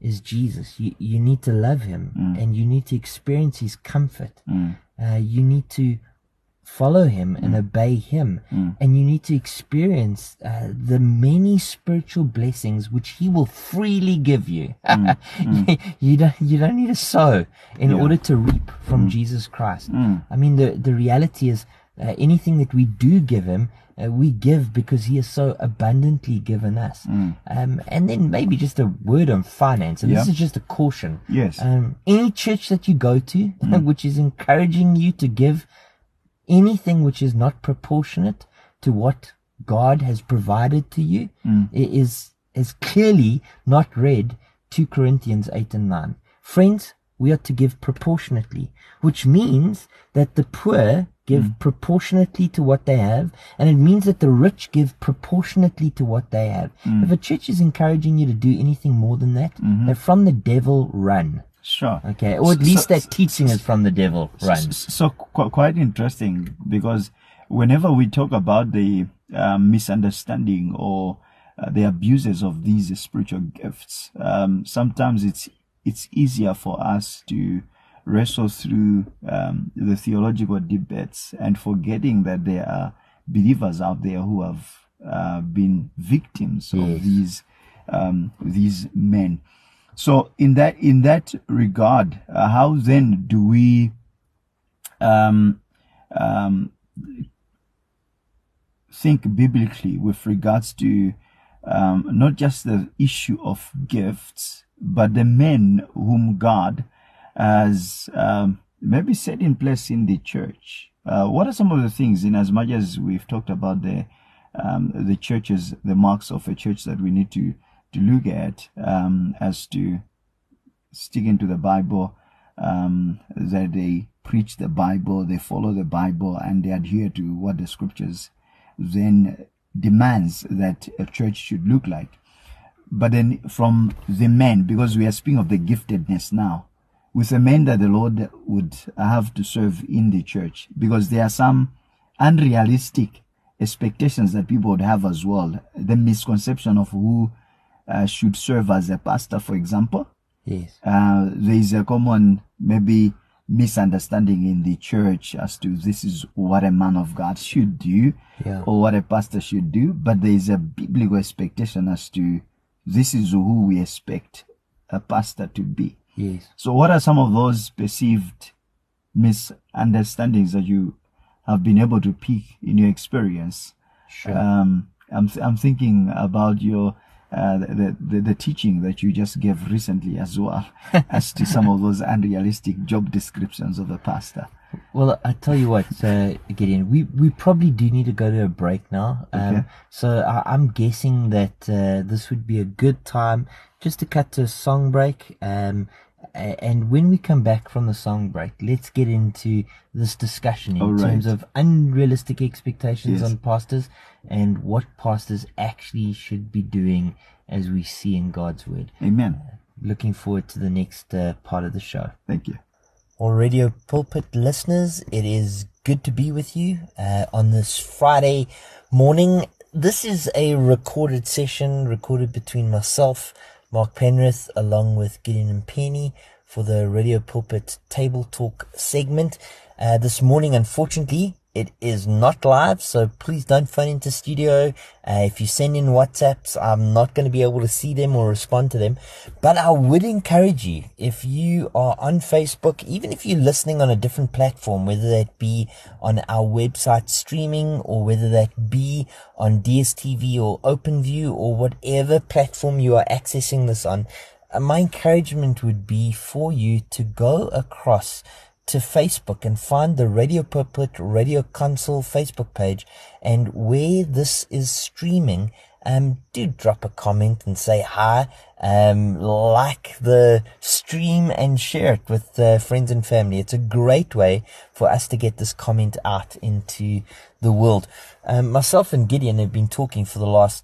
is Jesus. You you need to love Him, and you need to experience His comfort. Uh, you need to follow Him and obey Him, and you need to experience uh, the many spiritual blessings which He will freely give you. you, you don't you don't need to sow in order to reap from Jesus Christ. I mean, the the reality is uh, anything that we do give Him uh, we give because he has so abundantly given us. Um, and then maybe just a word on finance. And this is just a caution. Yes. Um, any church that you go to, which is encouraging you to give anything which is not proportionate to what God has provided to you, hmm. i- is is clearly not read 2 Corinthians 8 and 9. Friends, we are to give proportionately, which means that the poor give hmm. proportionately to what they have, and it means that the rich give proportionately to what they have. Hmm. If a church is encouraging you to do anything more than that, mm-hmm. they're from the devil, run. Sure. Okay, or at So- least so- that teaching is from the devil, right? So qu- quite interesting because whenever we talk about the um, misunderstanding or uh, the abuses of these spiritual gifts, um, sometimes it's it's easier for us to wrestle through um, the theological debates and forgetting that there are believers out there who have uh, been victims Yes. of these um, these men. So in that in that regard, uh, how then do we um, um, think biblically with regards to um, not just the issue of gifts, but the men whom God has um, maybe set in place in the church? Uh, what are some of the things, in as much as we've talked about the um, the churches, the marks of a church that we need to to look at um, as to sticking to the Bible, um, that they preach the Bible, they follow the Bible, and they adhere to what the scriptures then demands that a church should look like. But then from the men, because we are speaking of the giftedness now, with the men that the Lord would have to serve in the church, because there are some unrealistic expectations that people would have as well. The misconception of who uh, should serve as a pastor, for example. Yes. Uh, there is a common, maybe, misunderstanding in the church as to this is what a man of God should do Yeah. or what a pastor should do, but there is a biblical expectation as to this is who we expect a pastor to be. Yes. So, what are some of those perceived misunderstandings that you have been able to pick in your experience? Sure. Um, I'm, th- I'm thinking about your uh, the, the the teaching that you just gave recently as well as to some of those unrealistic job descriptions of a pastor. Well, I tell you what, uh, Gideon, we, we probably do need to go to a break now. Um, Okay. So I, I'm guessing that uh, this would be a good time just to cut to a song break. Um, and when we come back from the song break, let's get into this discussion in All right. terms of unrealistic expectations Yes. on pastors and what pastors actually should be doing as we see in God's word. Amen. Looking forward to the next uh, part of the show. Thank you. Well, Radio Pulpit listeners, it is good to be with you uh, on this Friday morning. This is a recorded session recorded between myself, Mark Penrith, along with Gideon Mpeni for the Radio Pulpit Table Talk segment. Uh, this morning, unfortunately, it is not live, so please don't phone into studio. Uh, if you send in WhatsApps, I'm not going to be able to see them or respond to them. But I would encourage you, if you are on Facebook, even if you're listening on a different platform, whether that be on our website streaming or whether that be on DSTV or OpenView or whatever platform you are accessing this on, uh, my encouragement would be for you to go across to Facebook and find the Radio Pulpit Radio Kansel Facebook page. And where this is streaming, um, do drop a comment and say hi. Um, like the stream and share it with uh, friends and family. It's a great way for us to get this comment out into the world. Um, myself and Gideon have been talking for the last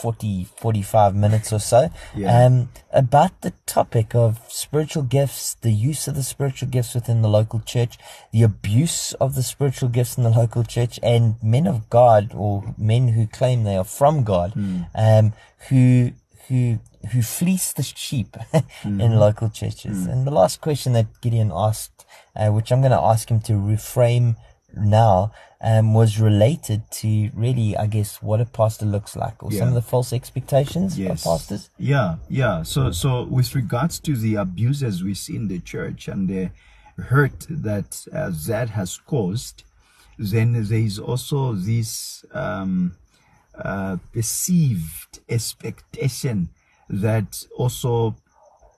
40, 45 minutes or so, Yeah. um, about the topic of spiritual gifts, the use of the spiritual gifts within the local church, the abuse of the spiritual gifts in the local church, and men of God or men who claim they are from God, um, who who who fleece the sheep in local churches. And the last question that Gideon asked, uh, which I'm going to ask him to reframe now, um, was related to really, I guess, what a pastor looks like, or some of the false expectations of pastors. Yeah, yeah. So, so with regards to the abuses we see in the church and the hurt that uh, that has caused, then there is also this um, uh, perceived expectation that also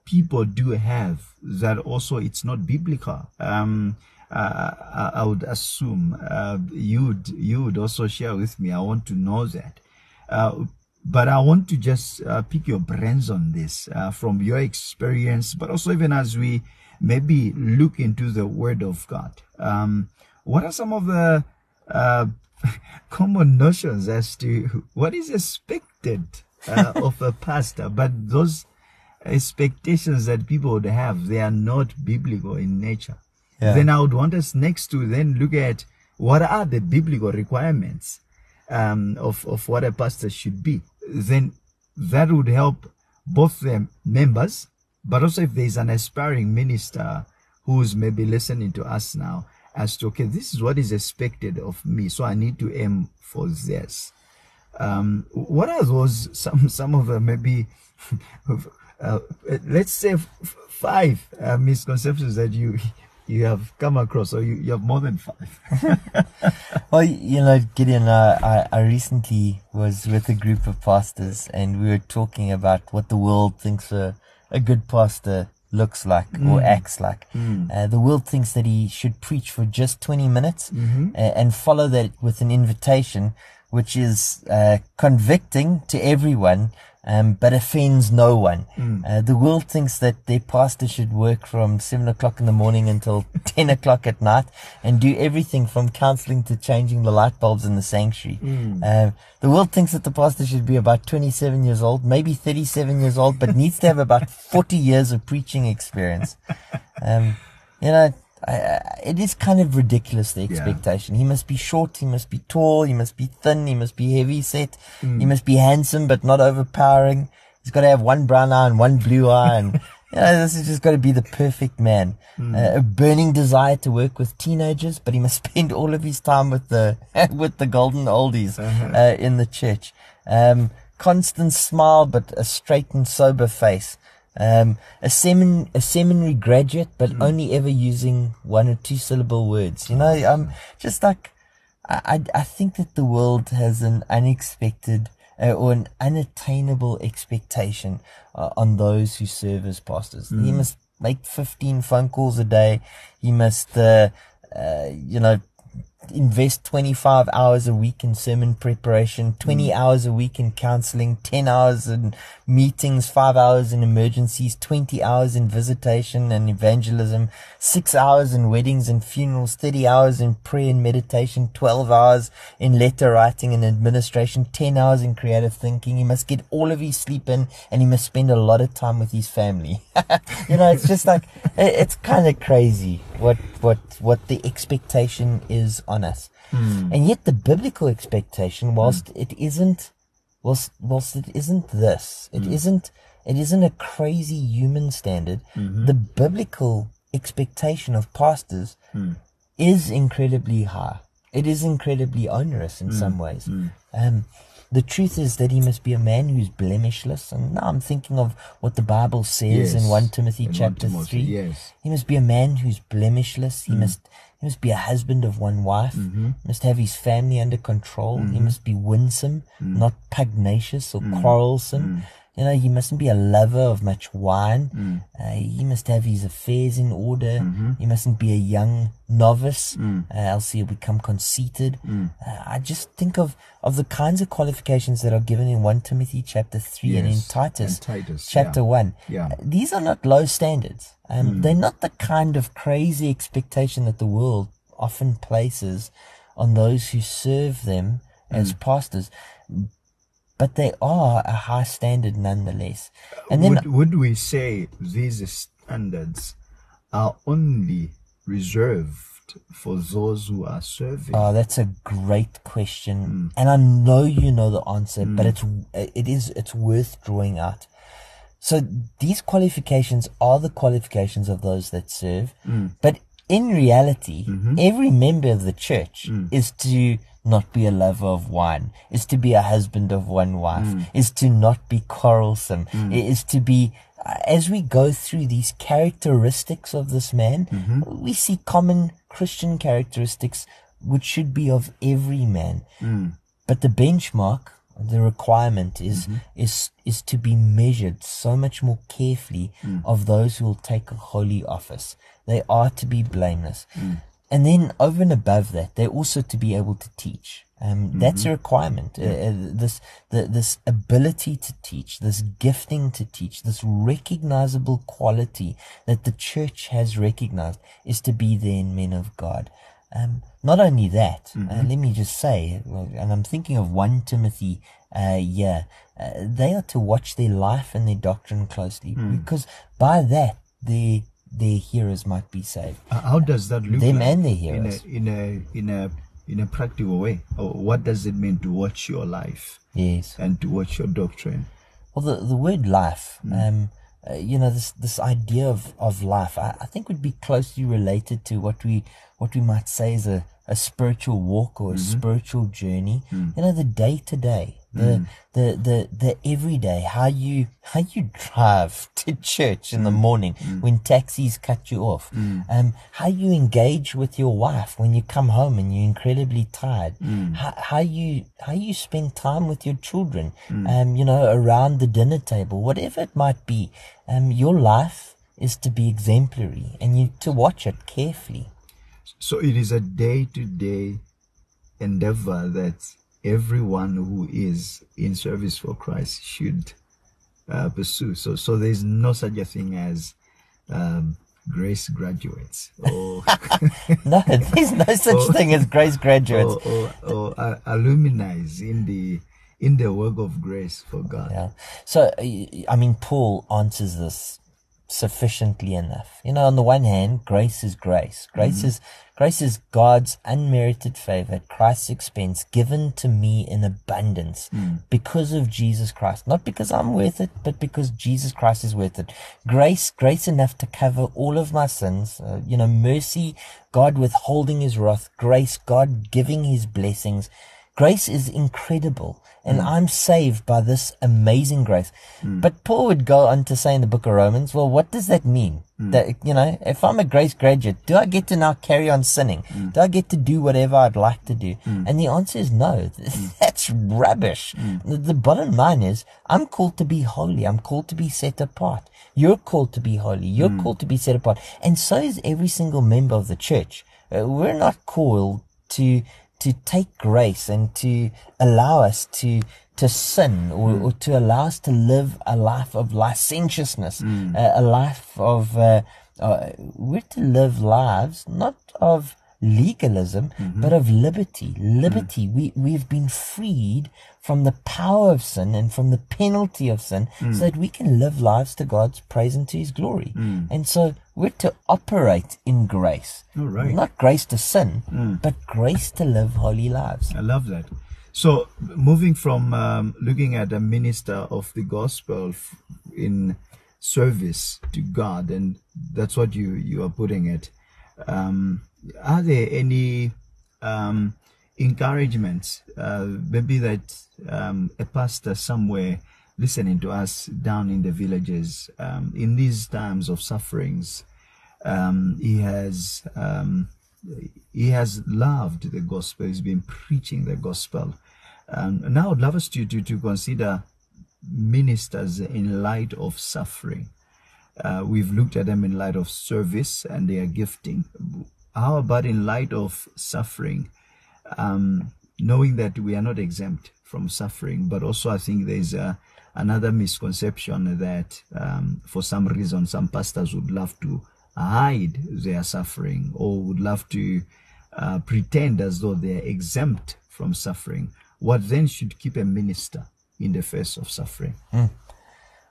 people do have that also it's not biblical. Um, uh, I, would assume uh, you would you would also share with me. I want to know that. Uh, but I want to just uh, pick your brains on this uh, from your experience, but also even as we maybe look into the Word of God. Um, what are some of the uh, common notions as to what is expected uh, of a pastor? But those expectations that people would have, they are not biblical in nature. Yeah. Then I would want us next to then look at what are the biblical requirements um, of, of what a pastor should be. Then that would help both the members, but also if there's an aspiring minister who's maybe listening to us now as to, okay, this is what is expected of me. So I need to aim for this. Um, what are those, some, some of the maybe, uh, let's say f- five uh, misconceptions that you, you have come across, or you, you have more than five. Well, you know, Gideon, uh, I, I recently was with a group of pastors and we were talking about what the world thinks a, a good pastor looks like or acts like. Uh, the world thinks that he should preach for just 20 minutes uh, and follow that with an invitation which is uh, convicting to everyone, um, but offends no one. Mm. Uh, the world thinks that their pastor should work from seven o'clock in the morning until ten o'clock at night and do everything from counseling to changing the light bulbs in the sanctuary. Mm. Uh, the world thinks that the pastor should be about 27 years old, maybe 37 years old, but needs to have about 40 years of preaching experience. Um, you know, I, it is kind of ridiculous the expectation. He must be short, he must be tall, he must be thin, he must be heavy set, he must be handsome but not overpowering. He's got to have one brown eye and one blue eye, and you know, this has just got to be the perfect man. Uh, a burning desire to work with teenagers, but he must spend all of his time with the with the golden oldies uh, in the church. Um, constant smile, but a straight and sober face. Um, a semin a seminary graduate, but only ever using one or two syllable words. You know, um, just like I, I, I think that the world has an unexpected uh, or an unattainable expectation uh, on those who serve as pastors. He must make 15 phone calls a day. He must, uh, uh, you know, invest 25 hours a week in sermon preparation, mm. 20 hours a week in counseling, 10 hours in meetings, 5 hours in emergencies, 20 hours in visitation and evangelism, 6 hours in weddings and funerals, 30 hours in prayer and meditation, 12 hours in letter writing and administration, 10 hours in creative thinking. He must get all of his sleep in and he must spend a lot of time with his family. you know, it's just like, it- it's kind of crazy what, what, what the expectation is on us. Hmm. And yet the biblical expectation, whilst it isn't, whilst, whilst it isn't this, it hmm. not it isn't a crazy human standard. Mm-hmm. The biblical expectation of pastors hmm. is incredibly high. It is incredibly onerous in some ways. Um, the truth is that he must be a man who's blemishless. And now I'm thinking of what the Bible says in 1 Timothy In 1 chapter Timothy, 3. yes. He must be a man who's blemishless. He must he must be a husband of one wife. Mm-hmm. He must have his family under control. He mm-hmm. must be winsome, mm. not pugnacious or mm. quarrelsome. Mm. You know, he mustn't be a lover of much wine. Uh, he must have his affairs in order. He mustn't be a young novice, uh, else he'll become conceited. Uh, I just think of, of the kinds of qualifications that are given in 1 Timothy chapter 3 and in Titus, and Titus, chapter yeah. 1. Yeah. Uh, These are not low standards. Um, They're not the kind of crazy expectation that the world often places on those who serve them as pastors. But they are a high standard nonetheless. And then would, would we say these standards are only reserved for those who are serving? Oh, that's a great question, hmm. and I know you know the answer, but hmm. it's it is it's worth drawing out. So these qualifications are the qualifications of those that serve, hmm. but in reality, mm-hmm. every member of the church is to not be a lover of wine, is to be a husband of one wife, mm. is to not be quarrelsome, mm. is to be uh, as we go through these characteristics of this man, mm-hmm. we see common Christian characteristics which should be of every man. Mm. But the benchmark, the requirement is mm-hmm. is is to be measured so much more carefully of those who will take a holy office. They are to be blameless. And then over and above that, they're also to be able to teach. Um, That's a requirement. Uh, uh, this the, this ability to teach, this gifting to teach, this recognizable quality that the church has recognized is to be then men of God. Um, not only that, uh, let me just say, and I'm thinking of 1 Timothy uh, yeah, uh, they are to watch their life and their doctrine closely because by that their their hearers might be saved. Uh, How does that look Them like and their in a, in a in a in a practical way? Or what does it mean to watch your life Yes. and to watch your doctrine? Well, the, the word life, um, uh, you know, this this idea of, of life, I, I think would be closely related to what we what we might say is a, a spiritual walk or a spiritual journey. You know, the day to day, the the the the everyday, how you how you drive to church in the morning when taxis cut you off, um, how you engage with your wife when you come home and you're incredibly tired, how, how you how you spend time with your children, um, you know, around the dinner table, whatever it might be, um, your life is to be exemplary and you to watch it carefully. So it is a day to day endeavor that everyone who is in service for Christ should uh, pursue. So, so there's no such a thing as um, grace graduates or no, there's no such or, thing as grace graduates or, or, or uh, alumni in the in the work of grace for God. Yeah. So, I mean, Paul answers this sufficiently enough. You know, on the one hand, grace is grace. Grace mm-hmm. is grace is God's unmerited favor at Christ's expense given to me in abundance mm. because of Jesus Christ. Not because I'm worth it, but because Jesus Christ is worth it. Grace, grace enough to cover all of my sins. Uh, you know, mercy, God withholding his wrath. Grace, God giving his blessings. Grace is incredible and mm. I'm saved by this amazing grace. Mm. But Paul would go on to say in the book of Romans, well, what does that mean? Mm. That, you know, if I'm a grace graduate, do I get to now carry on sinning? Hmm. Do I get to do whatever I'd like to do? Hmm. And the answer is no. Hmm. That's rubbish. The, the bottom line is I'm called to be holy. I'm called to be set apart. You're called to be holy. You're called to be set apart. And so is every single member of the church. Uh, we're not called to to take grace and to allow us to to sin or, mm. or to allow us to live a life of licentiousness, mm. uh, a life of uh, uh, we're to live lives not of legalism mm-hmm. but of liberty. Liberty. Mm. We we've been freed from the power of sin and from the penalty of sin mm. so that we can live lives to God's praise and to his glory. Mm. And so we're to operate in grace. Oh, right. Not grace to sin, mm. but grace to live holy lives. I love that. So, moving from um, looking at a minister of the gospel in service to God, and that's what you, you are putting it. Um, are there any um, encouragements, uh, maybe that um, a pastor somewhere listening to us down in the villages um, in these times of sufferings, um, he has um, he has loved the gospel. He's been preaching the gospel. Now, I'd love us to, to, to consider ministers in light of suffering. Uh, we've looked at them in light of service and their gifting. How about in light of suffering? Um, knowing that we are not exempt from suffering, but also I think there's a, another misconception that um, for some reason some pastors would love to hide their suffering or would love to uh, pretend as though they are exempt from suffering. What then should keep a minister in the face of suffering? Mm.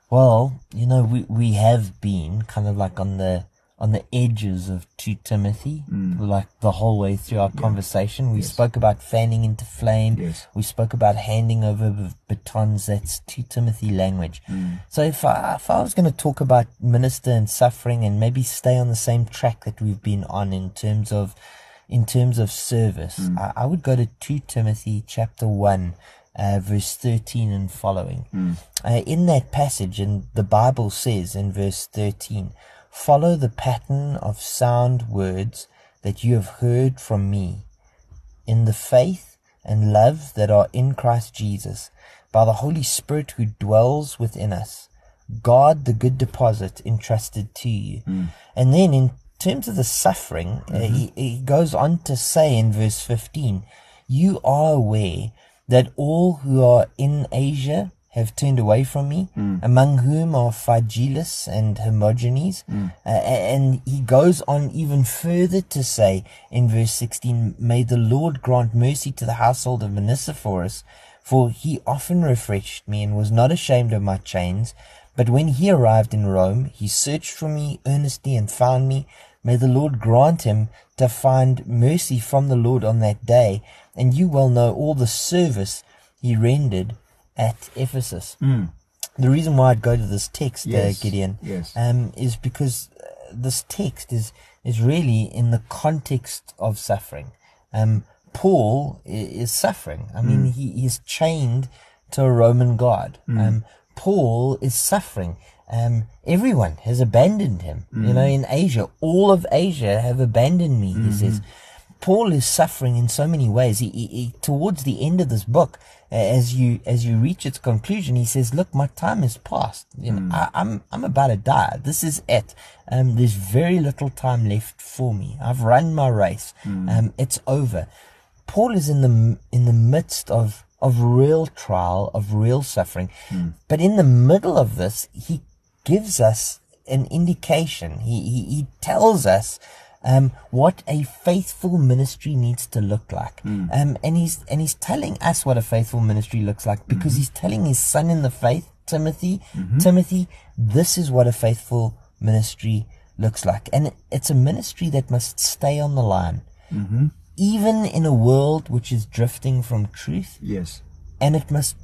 Well, you know, we, we have been kind of like on the on the edges of 2 Timothy, mm. like the whole way through our yeah. conversation. We yes. spoke about fanning into flame. Yes. We spoke about handing over batons. That's 2 Timothy language. Mm. So if I, if I was going to talk about minister and suffering and maybe stay on the same track that we've been on in terms of, in terms of service, mm. I, I, would go to 2 Timothy chapter 1. Uh, verse 13 and following. Mm. Uh, in that passage, and the Bible says in verse 13, Follow the pattern of sound words that you have heard from me in the faith and love that are in Christ Jesus by the Holy Spirit who dwells within us. Guard the good deposit entrusted to you. Mm. And then in terms of the suffering, uh, mm-hmm. uh, he, he goes on to say in verse 15, you are aware that all who are in Asia have turned away from me, mm. among whom are Phygelus and Hermogenes. Mm. Uh, and he goes on even further to say in verse 16, May the Lord grant mercy to the household of Onesiphorus, for he often refreshed me and was not ashamed of my chains. But when he arrived in Rome, he searched for me earnestly and found me. May the Lord grant him to find mercy from the Lord on that day. And you well know all the service he rendered at Ephesus. Mm. The reason why I'd go to this text, uh, yes. uh, Gideon, yes. um, is because uh, this text is is really in the context of suffering. Um, Paul is, suffering. I mean, mm. he is chained to a Roman guard. Mm. Um, Paul is suffering. Um, everyone has abandoned him. You mm. know, in Asia, all of Asia have abandoned me. He mm-hmm. says. Paul is suffering in so many ways. He, he, he, towards the end of this book, as you as you reach its conclusion, he says, "Look, my time is past. You know, mm. I, am I'm, I'm about to die. This is it. Um, there's very little time left for me. I've run my race. Mm. Um, it's over." Paul is in the in the midst of of real trial, of real suffering. Mm. But in the middle of this, he gives us an indication. He, he, he tells us um, what a faithful ministry needs to look like. Mm. Um, and he's and he's telling us what a faithful ministry looks like because mm-hmm. he's telling his son in the faith, Timothy, mm-hmm. Timothy, this is what a faithful ministry looks like. And it's a ministry that must stay on the line. Mm-hmm even in a world which is drifting from truth. Yes. And it must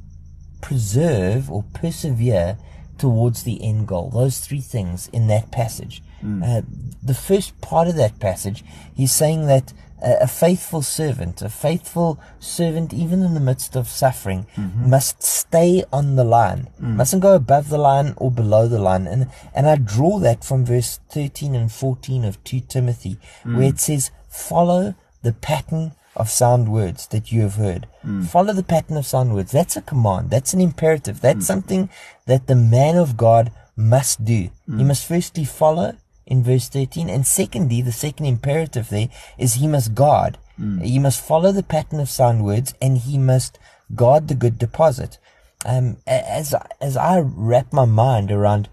preserve or persevere towards the end goal. Those three things in that passage. Mm. Uh, the first part of that passage, he's saying that uh, a faithful servant, a faithful servant, even in the midst of suffering, mm-hmm. must stay on the line, mm. mustn't go above the line or below the line. And, and I draw that from verse 13 and 14 of 2 Timothy, mm. where it says, follow the pattern of sound words that you have heard. Mm. Follow the pattern of sound words. That's a command. That's an imperative. That's mm. something that the man of God must do. Mm. He must firstly follow in verse 13. And secondly, the second imperative there is he must guard. Mm. He must follow the pattern of sound words and he must guard the good deposit. Um, as, as I wrap my mind around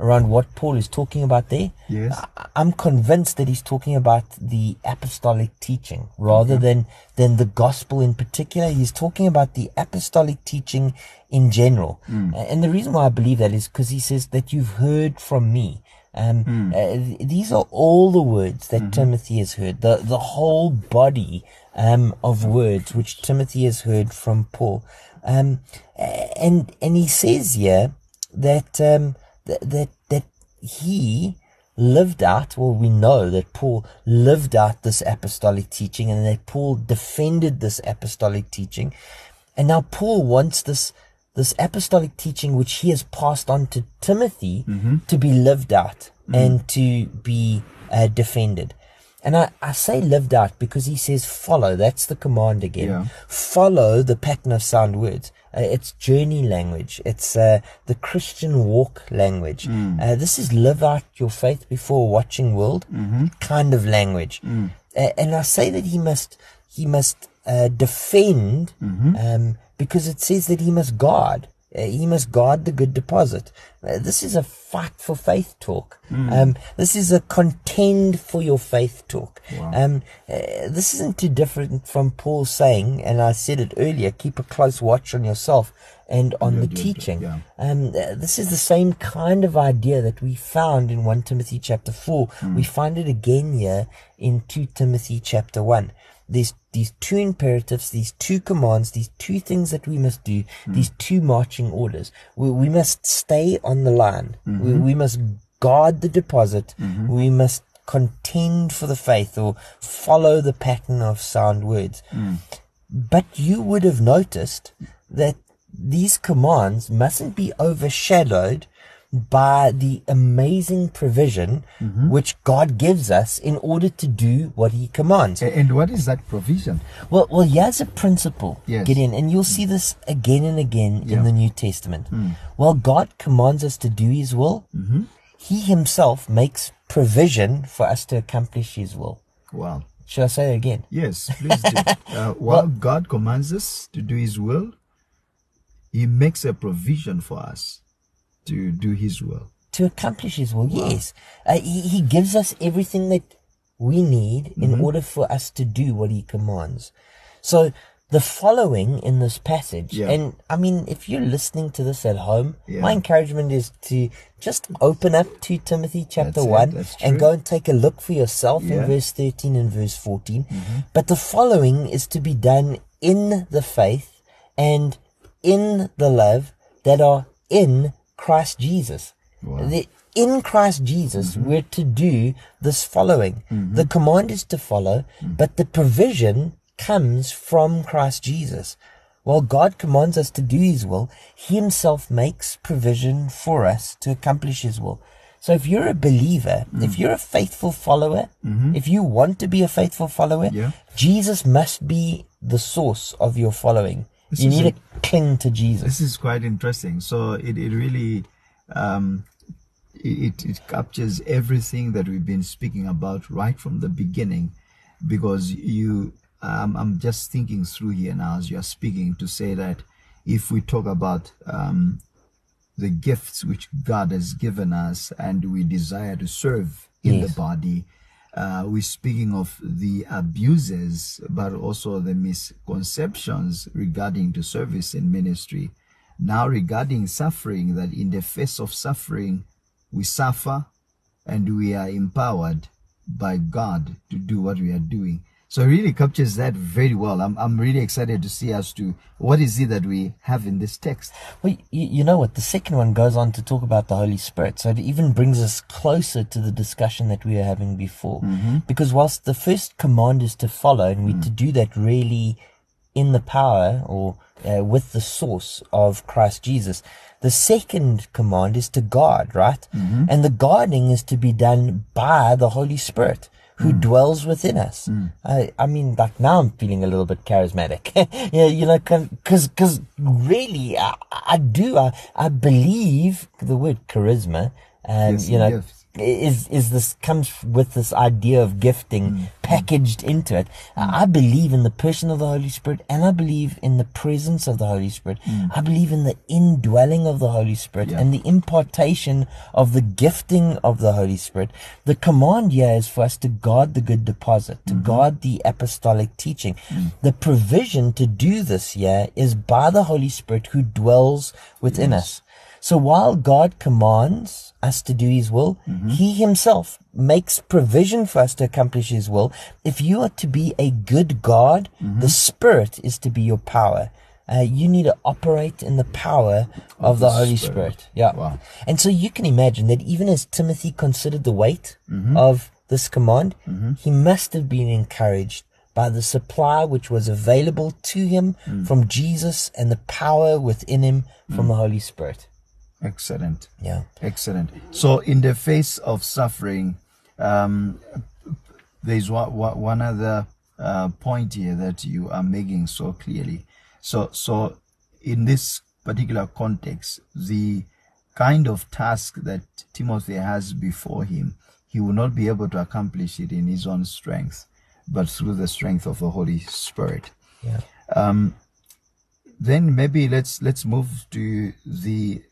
around what Paul is talking about there. Yes. I'm convinced that he's talking about the apostolic teaching rather okay. than, than the gospel in particular. He's talking about the apostolic teaching in general. Mm. And the reason why I believe that is because he says that you've heard from me. Um, mm. uh, these are all the words that mm-hmm. Timothy has heard, the, the whole body, um, of words which Timothy has heard from Paul. Um, and, and he says here that, um, that, that, that he lived out, well, we know that Paul lived out this apostolic teaching and that Paul defended this apostolic teaching. And now Paul wants this, this apostolic teaching, which he has passed on to Timothy, mm-hmm. to be lived out mm-hmm. and to be uh, defended. And I, I say lived out because he says follow. That's the command again. Yeah. Follow the pattern of sound words. Uh, it's journey language. It's uh, the Christian walk language. Mm. Uh, this is live out your faith before a watching world mm-hmm. kind of language. Mm. and I say that he must he must uh, defend mm-hmm. um, because it says that he must guard. Uh, he must guard the good deposit. Uh, this is a fight for faith talk. Mm. Um, this is a contend for your faith talk. Wow. Um, uh, this isn't too different from Paul saying, and I said it earlier, keep a close watch on yourself and on yeah, the yeah, teaching. Yeah. Um, uh, this is the same kind of idea that we found in 1 Timothy chapter 4. Mm. We find it again here in 2 Timothy chapter 1 there's these two imperatives, these two commands, these two things that we must do, mm. these two marching orders. We, we must stay on the line. Mm-hmm. We, we must guard the deposit. Mm-hmm. We must contend for the faith or follow the pattern of sound words. Mm. But you would have noticed that these commands mustn't be overshadowed by the amazing provision mm-hmm. which God gives us in order to do what He commands. And what is that provision? Well, well, here's a principle, yes. Gideon, and you'll see this again and again yeah. in the New Testament. Mm. While God commands us to do His will, mm-hmm. He Himself makes provision for us to accomplish His will. Wow. Should I say it again? Yes, please do. uh, while well, God commands us to do His will, He makes a provision for us to do His will. To accomplish His will, wow. yes. Uh, he, he gives us everything that we need mm-hmm. in order for us to do what He commands. So, the following in this passage, yeah. and I mean, if you're listening to this at home, yeah. my encouragement is to just open up to Timothy chapter That's 1 and go and take a look for yourself yeah. in verse 13 and verse 14. Mm-hmm. But the following is to be done in the faith and in the love that are in Christ Jesus. Wow. The, in Christ Jesus, mm-hmm. we're to do this following. Mm-hmm. The command is to follow, mm. but the provision comes from Christ Jesus. While God commands us to do His will, He Himself makes provision for us to accomplish His will. So if you're a believer, mm. if you're a faithful follower, mm-hmm. if you want to be a faithful follower, yeah. Jesus must be the source of your following. This you need a, to cling to Jesus. This is quite interesting. So it, it really um, it, it captures everything that we've been speaking about right from the beginning because you um, I'm just thinking through here now as you're speaking to say that if we talk about um, the gifts which God has given us and we desire to serve in Yes. the body, uh, we're speaking of the abuses, but also the misconceptions regarding to service in ministry. Now, regarding suffering, that in the face of suffering, we suffer and we are empowered by God to do what we are doing. So it really captures that very well. I'm, I'm really excited to see as to what is it that we have in this text. Well, you, you know what? The second one goes on to talk about the Holy Spirit. So it even brings us closer to the discussion that we were having before. Mm-hmm. Because whilst the first command is to follow, and we mm. to do that really in the power or uh, with the source of Christ Jesus, the second command is to guard, right? Mm-hmm. And the guarding is to be done by the Holy Spirit who dwells within us. I, I mean, like now I'm feeling a little bit charismatic. yeah, you know, cause, cause really, I, I do, I, I believe the word charisma, um, Yes, you know, gift. Is, is this comes with this idea of gifting mm. packaged into it. I mm. I believe in the person of the Holy Spirit and I believe in the presence of the Holy Spirit. Mm. I believe in the indwelling of the Holy Spirit Yeah. and the impartation of the gifting of the Holy Spirit. The command here is for us to guard the good deposit, to mm-hmm. guard the apostolic teaching. The provision to do this here is by the Holy Spirit who dwells within us. So while God commands us to do His will, mm-hmm. He Himself makes provision for us to accomplish His will. If you are to be a good God, mm-hmm. the Spirit is to be your power. Uh, you need to operate in the power of, the, the Holy Spirit. Spirit. Yeah. Wow. And so you can imagine that even as Timothy considered the weight mm-hmm. of this command, he must have been encouraged by the supply which was available to him mm. from Jesus and the power within him from mm. the Holy Spirit. Excellent. Yeah. Excellent. So, in the face of suffering, um, there's one, one other uh, point here that you are making so clearly. So, so in this particular context, the kind of task that Timothy has before him, he will not be able to accomplish it in his own strength, but through the strength of the Holy Spirit Yeah. then maybe let's let's move to the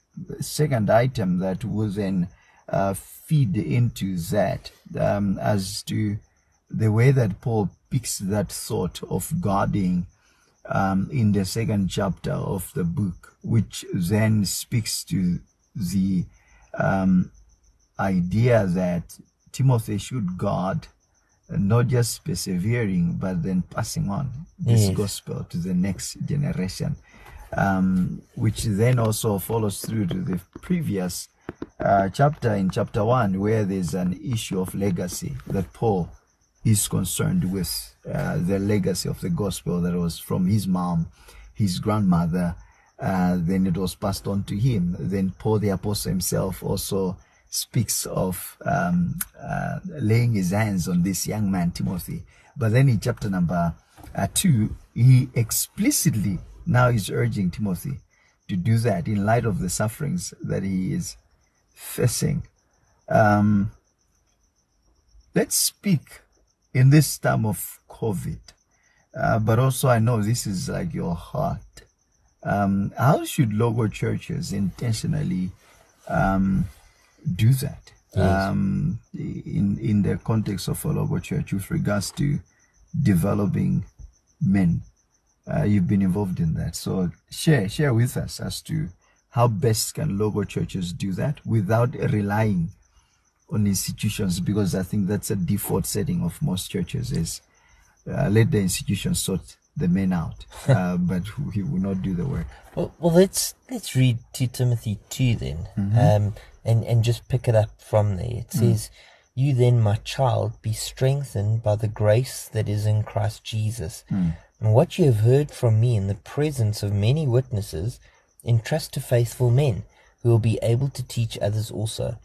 second item that will then uh, feed into that um, as to the way that Paul picks that thought of guarding um, in the second chapter of the book, which then speaks to the um, idea that Timothy should guard not just persevering, but then passing on this Yes. gospel to the next generation, um, which then also follows through to the previous uh, chapter in chapter one, where there's an issue of legacy that Paul is concerned with uh, the legacy of the gospel that was from his mom, his grandmother, uh, then it was passed on to him. Then Paul the apostle himself also speaks of um, uh, laying his hands on this young man Timothy. But then in chapter number uh, two, he explicitly now he's urging Timothy to do that in light of the sufferings that he is facing. Um, let's speak in this time of COVID, uh, but also I know this is like your heart. Um, how should local churches intentionally um, do that um, in in the context of a local church with regards to developing men? Uh, you've been involved in that, so share share with us as to how best can local churches do that without relying on institutions because I think that's a default setting of most churches is uh, let the institutions sort the men out, uh, but he will not do the work. Well, well, let's let's read two Timothy two then, um, and and just pick it up from there. It says, "You then, my child, be strengthened by the grace that is in Christ Jesus, and what you have heard from me in the presence of many witnesses, entrust to faithful men who will be able to teach others also.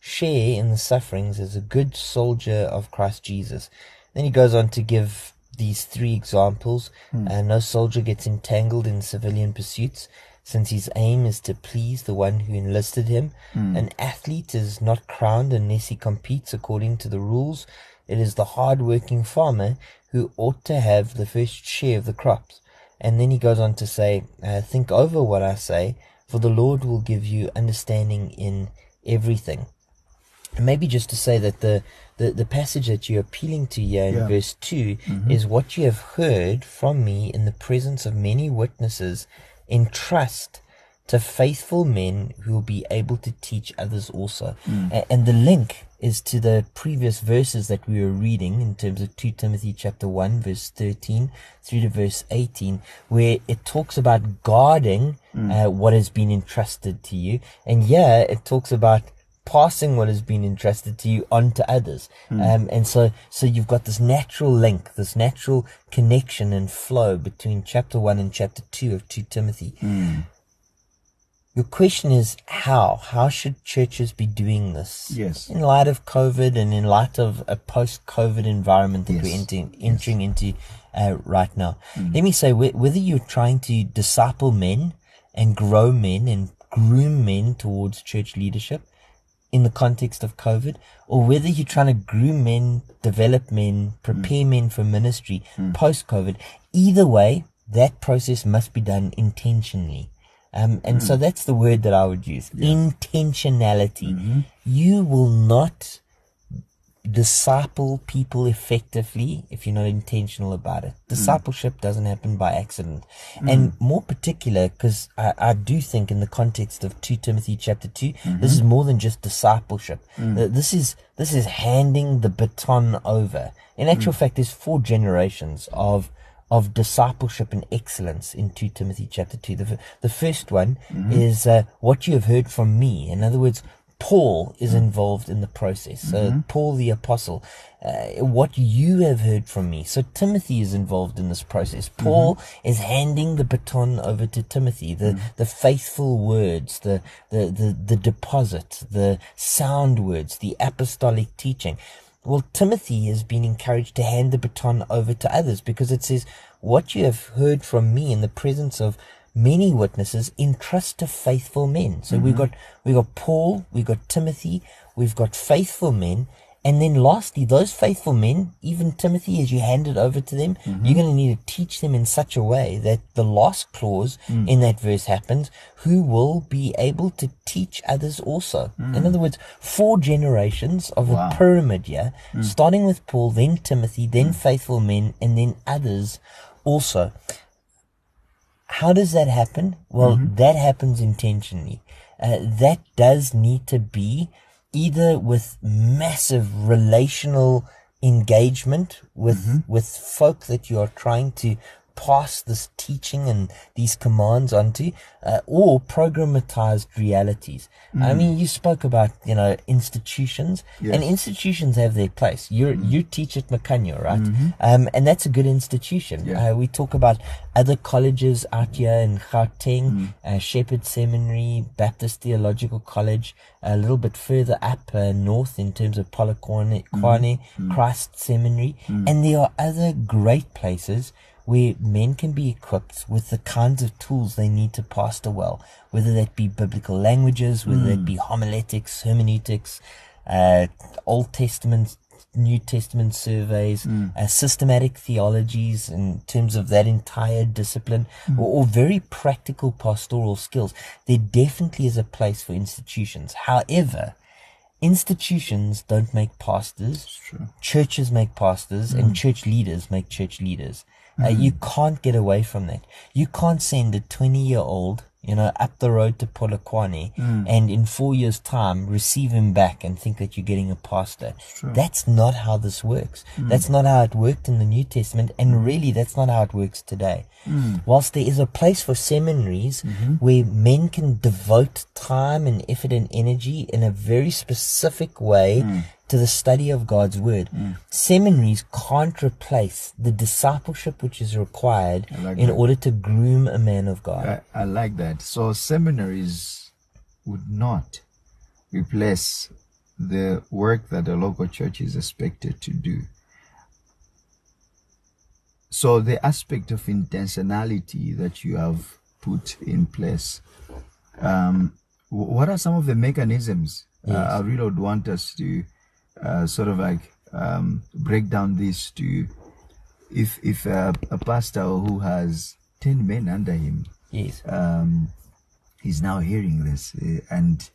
Share in the sufferings as a good soldier of Christ Jesus." Then he goes on to give these three examples. Uh, no soldier gets entangled in civilian pursuits. since his aim is to please the one who enlisted him. An athlete is not crowned unless he competes according to the rules. It is the hard-working farmer who ought to have the first share of the crops. And then he goes on to say, uh, Think over what I say, for the Lord will give you understanding in everything. And maybe just to say that the, the, the passage that you're appealing to here in Yeah. verse 2 is what you have heard from me in the presence of many witnesses, entrust to faithful men who will be able to teach others also. A- and the link is to the previous verses that we were reading in terms of 2 Timothy chapter 1 verse 13 through to verse 18 where it talks about guarding uh, what has been entrusted to you and yeah it talks about passing what has been entrusted to you on to others. Um, and so, so you've got this natural link, this natural connection and flow between chapter one and chapter two of 2 Timothy. Your question is how? How should churches be doing this? Yes. In light of COVID and in light of a post-COVID environment that Yes. we're entering, entering into uh, right now. Mm-hmm. Let me say, whether you're trying to disciple men and grow men and groom men towards church leadership in the context of COVID, or whether you're trying to groom men, develop men, prepare mm. men for ministry mm. post COVID, either way, that process must be done intentionally. Um, and so hmm. that's the word that I would use. Intentionality. Mm-hmm. You will not disciple people effectively if you're not intentional about it. Hmm. Discipleship doesn't happen by accident. Hmm. And more particular, because I, I do think in the context of 2 Timothy chapter 2, mm-hmm. this is more than just discipleship. Uh, This is, this is handing the baton over. In actual fact, there's four generations of of discipleship and excellence in 2 Timothy chapter 2. The, the first one mm-hmm. is uh, what you have heard from me. In other words, Paul is mm-hmm. involved in the process. So mm-hmm. Paul the apostle, uh, what you have heard from me. So Timothy is involved in this process. Paul is handing the baton over to Timothy, the, mm. the faithful words, the, the, the, the deposit, the sound words, the apostolic teaching. Well, Timothy has been encouraged to hand the baton over to others because it says, What you have heard from me in the presence of many witnesses, entrust to faithful men. So we've mm-hmm. got we've got Paul, we've got Timothy, we've got faithful men, and then lastly, those faithful men, even Timothy, as you hand it over to them, mm-hmm. you're going to need to teach them in such a way that the last clause mm. in that verse happens, who will be able to teach others also. Mm. In other words, four generations of Wow. a pyramid here, mm. starting with Paul, then Timothy, then faithful men, and then others also. How does that happen? Well, mm-hmm. that happens intentionally. Uh, that does need to be either with massive relational engagement with mm-hmm. with folk that you are trying to pass this teaching and these commands onto, uh, or programmatized realities. I mean, you spoke about you know institutions, Yes. and institutions have their place. You you teach at Mukhanyo, right? Um, and that's a good institution. Yeah. Uh, we talk about other colleges out here in Gauteng, uh, Shepherd Seminary, Baptist Theological College, a little bit further up uh, north in terms of Polokwane, Kwane, Christ Seminary, and there are other great places where men can be equipped with the kinds of tools they need to pastor well, whether that be biblical languages, whether that be homiletics, hermeneutics, uh, Old Testament, New Testament surveys, uh, systematic theologies in terms of that entire discipline, or, or very practical pastoral skills. There definitely is a place for institutions. However, institutions don't make pastors. True. Churches make pastors, and church leaders make church leaders. Uh, you can't get away from that. You can't send a 20 year old, you know, up the road to Polokwane hmm. and in four years' time receive him back and think that you're getting a pastor. That's not how this works. Hmm. That's not how it worked in the New Testament, and hmm. really, that's not how it works today. Whilst there is a place for seminaries mm-hmm. where men can devote time and effort and energy in a very specific way to the study of God's Word, seminaries can't replace the discipleship which is required like in that. order to groom a man of God. I, I like that. So seminaries would not replace the work that the local church is expected to do. So the aspect of intentionality that you have put in place. Um, what are some of the mechanisms? Uh, yes. Uh, I really would want us to uh, sort of like um, break down this to if if uh, a pastor who has ten men under him, yes, um, is now hearing this uh, and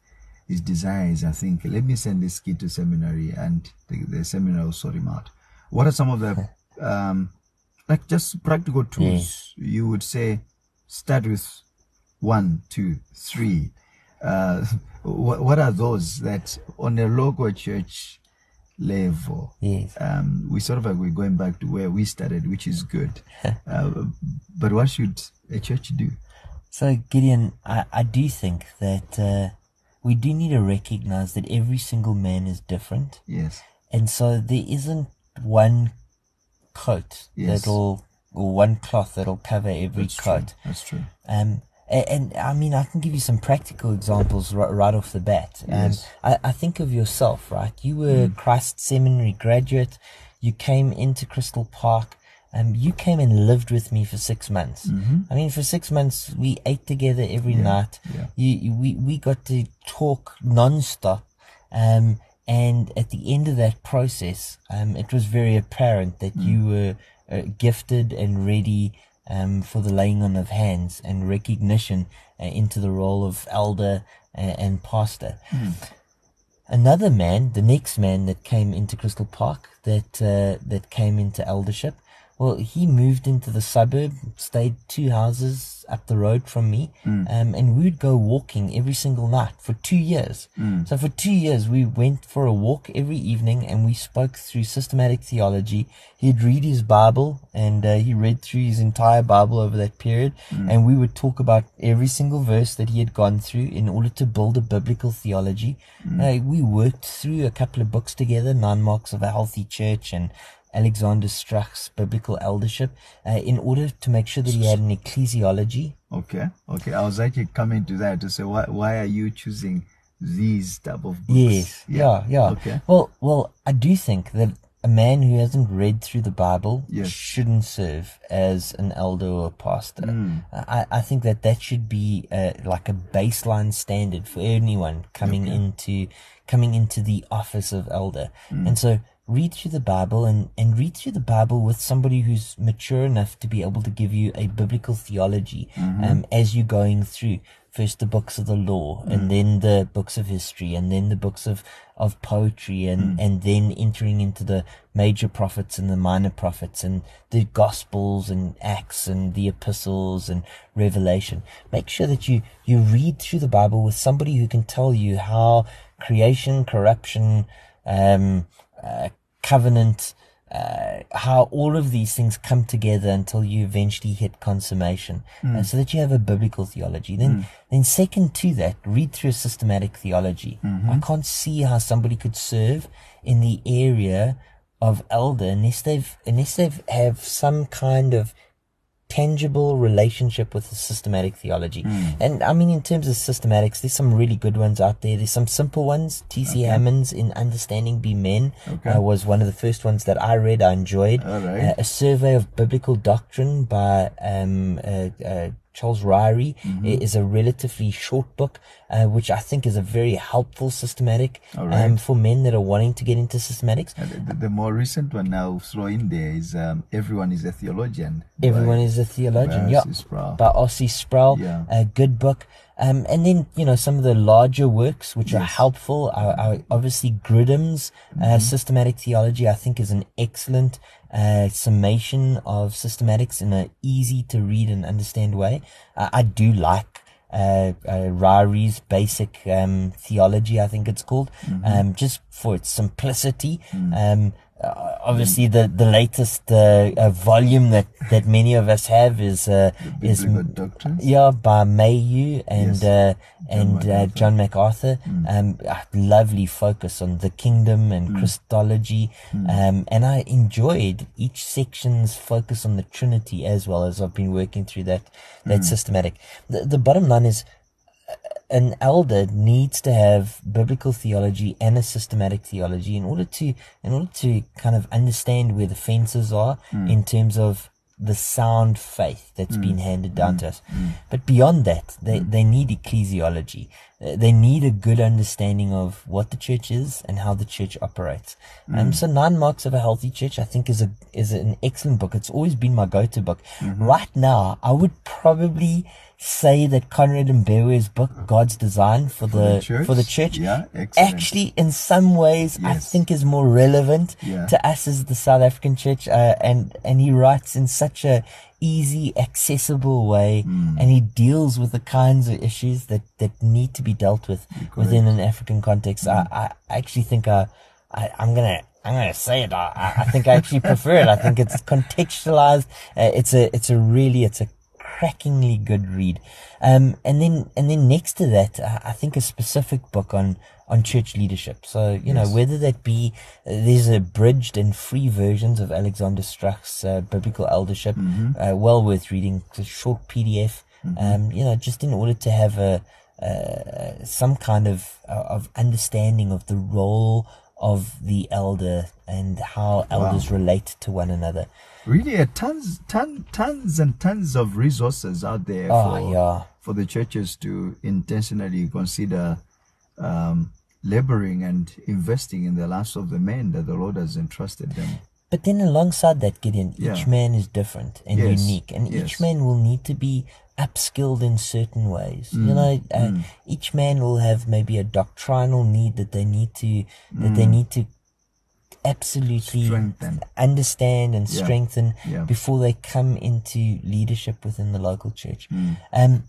his desire is, I think, let me send this kid to seminary, and the, the seminary will sort him out. What are some of the um, like just practical tools yeah. you would say? Start with one, two, three. Uh, what, what are those that on a local church level. Yes. Um, we sort of like we're going back to where we started, which is good. uh, but what should a church do? So, Gideon, I, I do think that uh, we do need to recognize that every single man is different. Yes. And so there isn't one coat yes. that'll, or one cloth that'll cover every That's coat. True. That's true. Um, and, and, I mean, I can give you some practical examples right, right off the bat. Yes. Um, I, I, think of yourself, right? You were mm. Christ Seminary graduate. You came into Crystal Park. Um, you came and lived with me for six months. Mm-hmm. I mean, for six months, we ate together every yeah. night. Yeah. You, you, we, we got to talk nonstop. Um, and at the end of that process, um, it was very apparent that mm. you were uh, gifted and ready um, for the laying on of hands and recognition uh, into the role of elder and, uh, and pastor. Mm. Another man, the next man that came into Crystal Park, that uh, that came into eldership, well, he moved into the suburb, stayed two houses up the road from me, mm. um, and we would go walking every single night for two years. Mm. So for two years, we went for a walk every evening, and we spoke through systematic theology. He'd read his Bible, and uh, he read through his entire Bible over that period, mm. and we would talk about every single verse that he had gone through in order to build a biblical theology. Mm. Uh, we worked through a couple of books together, Nine Marks of a Healthy Church and Alexander Strauch's biblical eldership uh, in order to make sure that he had an ecclesiology. Okay, okay. I was actually coming to that to say why why are you choosing these type of books? Yes, yeah, yeah. yeah. Okay. Well, well, I do think that a man who hasn't read through the Bible yes. shouldn't serve as an elder or a pastor. Mm. I, I think that that should be uh, like a baseline standard for anyone coming okay. into coming into the office of elder. Mm. And so read through the Bible and, and read through the Bible with somebody who's mature enough to be able to give you a biblical theology mm-hmm. um, as you're going through first the books of the law mm. and then the books of history and then the books of, of poetry and, mm. and then entering into the major prophets and the minor prophets and the gospels and acts and the epistles and revelation. Make sure that you, you read through the Bible with somebody who can tell you how creation, corruption, um, uh, covenant, uh, how all of these things come together until you eventually hit consummation, mm. uh, so that you have a biblical theology. Then, mm. then second to that, read through a systematic theology. Mm-hmm. I can't see how somebody could serve in the area of elder unless they've unless they've have some kind of tangible relationship with the systematic theology. Mm. And I mean, in terms of systematics, there's some really good ones out there. There's some simple ones. T.C. Okay. Hammond's in Understanding Be Men okay. uh, was one of the first ones that I read. I enjoyed. Right. Uh, a Survey of Biblical Doctrine by um, uh, uh Charles Ryrie mm-hmm. is a relatively short book, uh, which I think is a very helpful systematic right. um, for men that are wanting to get into systematics. The, the, more recent one now throw in there is um, Everyone is a Theologian. Everyone is a Theologian, yeah. By R.C. Sproul. Yeah. A good book. Um, and then, you know, some of the larger works which yes. are helpful are, are obviously Grudem's uh, mm-hmm. Systematic Theology, I think is an excellent uh, summation of systematics in an easy to read and understand way. Uh, I do like uh, uh, Ryrie's basic um, theology, I think it's called, mm-hmm. um, just for its simplicity. Mm. Um, uh, obviously the the latest uh, uh, volume that that many of us have is uh, is yeah by Mayhue and yes. uh, and John uh, MacArthur. John MacArthur. Mm. Um, lovely focus on the kingdom and Mm. Christology. Mm. Um, and I enjoyed each section's focus on the Trinity as well as I've been working through that that Mm. systematic. The the bottom line is an elder needs to have biblical theology and a systematic theology in order to in order to kind of understand where the fences are Mm. in terms of the sound faith that's Mm. been handed down to us. But beyond that, they, they need ecclesiology. Uh, They need a good understanding of what the church is and how the church operates. Mm. Um, so Nine Marks of a Healthy Church, I think is a, is an excellent book. It's always been my go-to book. Mm-hmm. Right now, I would probably say that Conrad Mbewe's book, God's Design for, the, the church? for the church, Yeah, actually in some ways I think is more relevant Yeah. to us as the South African church. Uh, and, and he writes in such a easy, accessible way Hmm. and he deals with the kinds of issues that, that need to be dealt with within an African context. Hmm. I, I actually think I, I, I'm gonna, I'm gonna say it. I, I- I think I actually prefer it. I think it's contextualized. Uh, it's a, it's a really, it's a crackingly good read. Um, and then, and then next to that, uh, I think a specific book on, on church leadership. So, you know, whether that be, uh, there's abridged and free versions of Alexander Strauch's, uh, biblical eldership, uh, well worth reading. It's a short PDF. Um, you know, just in order to have a, uh, some kind of, uh, of understanding of the role of the elder and how elders relate to one another. Really, uh, tons, ton, tons and tons of resources out there Oh, for yeah. for the churches to intentionally consider um, laboring and investing in the lives of the men that the Lord has entrusted them. But then alongside that, Gideon, Yeah. each man is different and Yes, unique, and yes. each man will need to be upskilled in certain ways. Mm, You know, uh, each man will have maybe a doctrinal need that they need to that they need to absolutely Mm. Strengthen. understand and Yeah, strengthen yeah. before they come into leadership within the local church. Mm. Um,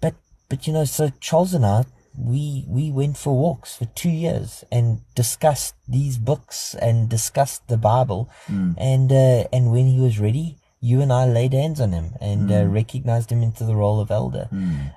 but but you know, so Charles and I, we we went for walks for two years and discussed these books and discussed the Bible, Mm. and uh, and when he was ready, you and I laid hands on him and uh, recognized him into the role of elder.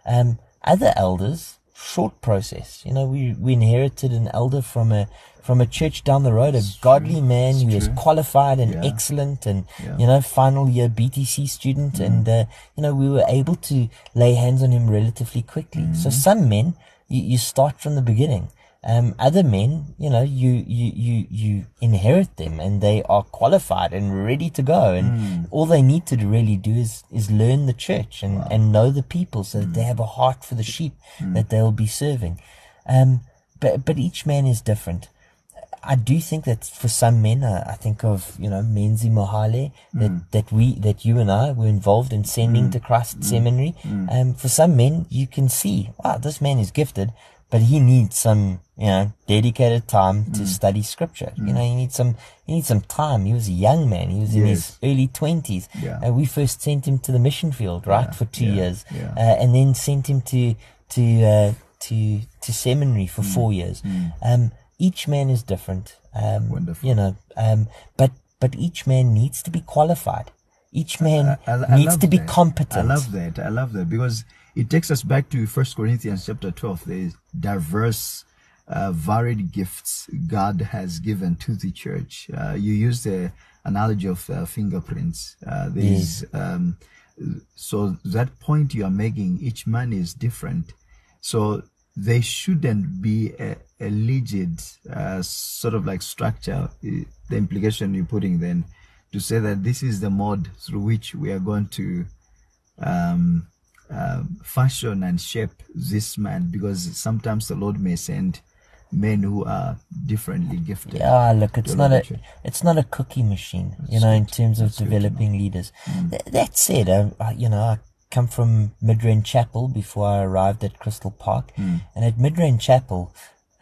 Um, other elders, short process. You know, we we inherited an elder from a from a church down the road, a godly man who is true. qualified and Yeah. excellent, and Yeah. you know, final year BTC student, and uh, you know, we were able to lay hands on him relatively quickly. So some men, you, you start from the beginning. Um, other men, you know, you, you, you, you inherit them and they are qualified and ready to go. And all they need to really do is, is learn the church and, and know the people so that they have a heart for the sheep that they'll be serving. Um, but, but each man is different. I do think that for some men, uh, I think of you know Menzi Mohale that that we that you and I were involved in sending to Christ Seminary. Um, for some men, you can see, wow, this man is gifted, but he needs some you know dedicated time to study Scripture. You know, he needs some he needs some time. He was a young man; he was in his early twenties. Yeah. Uh, we first sent him to the mission field, right, for two yeah, years, yeah. uh, and then sent him to to uh, to to seminary for Mm. four years. Um, each man is different. Um, Wonderful. You know, um, but but each man needs to be qualified. Each man I- I needs to be that. competent. I love that. I love that because it takes us back to First Corinthians chapter twelve. There is diverse, uh, varied gifts God has given to the church. Uh, you use the analogy of uh, fingerprints. Uh, there is um, so that point you are making. Each man is different, so they shouldn't be a, a rigid uh, sort of like structure. The implication you're putting then to say that this is the mode through which we are going to um, uh, fashion and shape this man because sometimes the Lord may send men who are differently gifted. Ah, look, it's not a it's not a cookie machine, you know, in terms of developing leaders. Mm. Th- that said, I, I, you know, I come from Midrand Chapel before I arrived at Crystal Park, Mm. and at Midrand Chapel,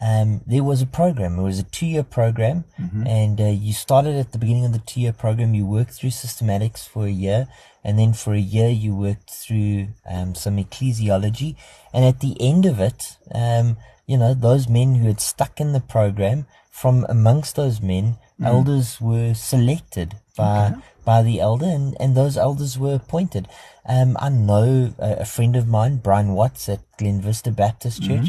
um, there was a program. It was a two-year program, Mm-hmm. and uh, you started at the beginning of the two-year program. You worked through systematics for a year, and then for a year you worked through um, some ecclesiology, and at the end of it, um, you know, those men who had stuck in the program, from amongst those men, elders were selected by by the elder, and, and those elders were appointed. Um, I know a, a friend of mine, Brian Watts at Glen Vista Baptist Church,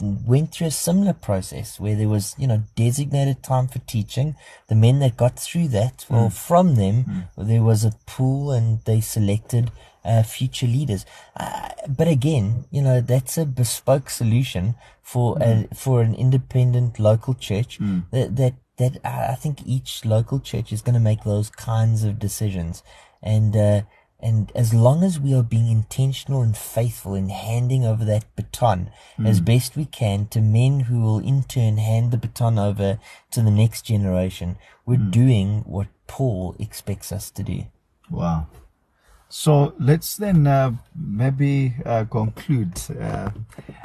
went through a similar process where there was, you know, designated time for teaching. The men that got through that, well, from them, there was a pool and they selected uh, future leaders. Uh, but again, you know, that's a bespoke solution for a, for an independent local church that, that, that I I think each local church is going to make those kinds of decisions. and uh, and as long as we are being intentional and faithful in handing over that baton mm. as best we can to men who will in turn hand the baton over to the next generation, we're mm. doing what Paul expects us to do. Wow. So let's then uh, maybe uh, conclude uh,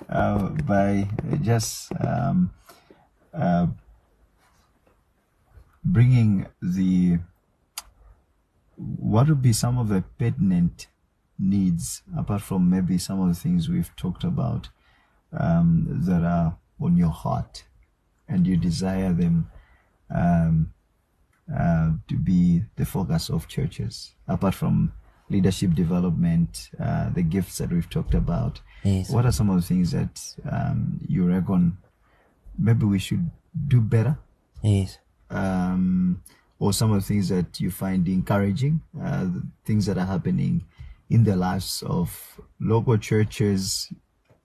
uh by just um, uh, bringing the what would be some of the pertinent needs apart from maybe some of the things we've talked about um, that are on your heart and you desire them um, uh, to be the focus of churches apart from leadership development uh, the gifts that we've talked about? Yes. what are some of the things that um, you reckon maybe we should do better? Yes. Um, or some of the things that you find encouraging, uh, things that are happening in the lives of local churches,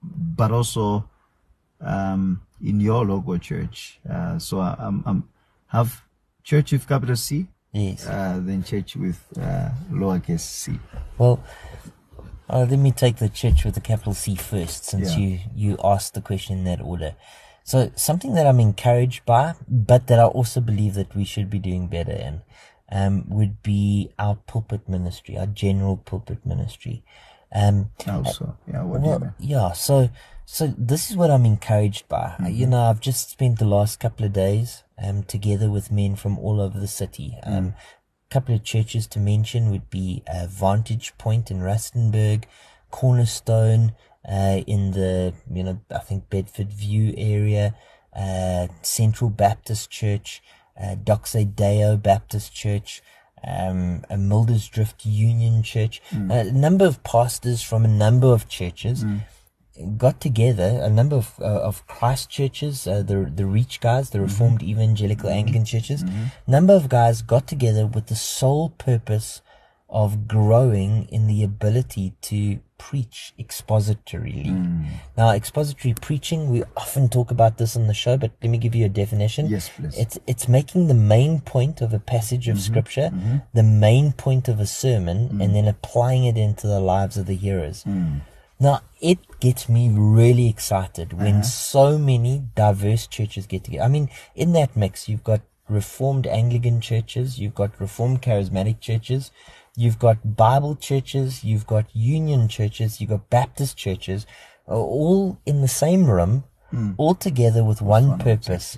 but also um, in your local church. Uh, so I, am I'm, have church with capital C, yes, uh, then church with uh, lowercase c. Well, uh, let me take the church with the capital C first, since yeah. you you asked the question in that order. So something that I'm encouraged by, but that I also believe that we should be doing better in, um, would be our pulpit ministry, our general pulpit ministry. Um, also, yeah, what well, yeah. So, so this is what I'm encouraged by. Mm-hmm. You know, I've just spent the last couple of days, um, together with men from all over the city. Mm. Um, a couple of churches to mention would be uh, Vantage Point in Rustenburg, Cornerstone, uh, in the, you know, I think Bedfordview area, uh, Central Baptist Church, uh, Doxa Deo Baptist Church, um, a Muldersdrift Union Church, mm. a number of pastors from a number of churches. Mm got together a number of uh, of Christ churches, uh, the the Reach guys, the mm-hmm. Reformed mm-hmm. Evangelical mm-hmm. Anglican churches. Mm-hmm. Number of guys got together with the sole purpose of growing in the ability to preach expositorily. Mm. Now, expository preaching, we often talk about this on the show, but let me give you a definition. Yes, please. It's, it's making the main point of a passage of mm-hmm. scripture, mm-hmm. the main point of a sermon, mm. and then applying it into the lives of the hearers. Mm. Now, it gets me really excited when uh-huh. so many diverse churches get together. I mean, in that mix, you've got Reformed Anglican churches, you've got Reformed Charismatic churches, You've got Bible churches, you've got Union churches, you've got Baptist churches, uh, all in the same room, mm. all together with one purpose.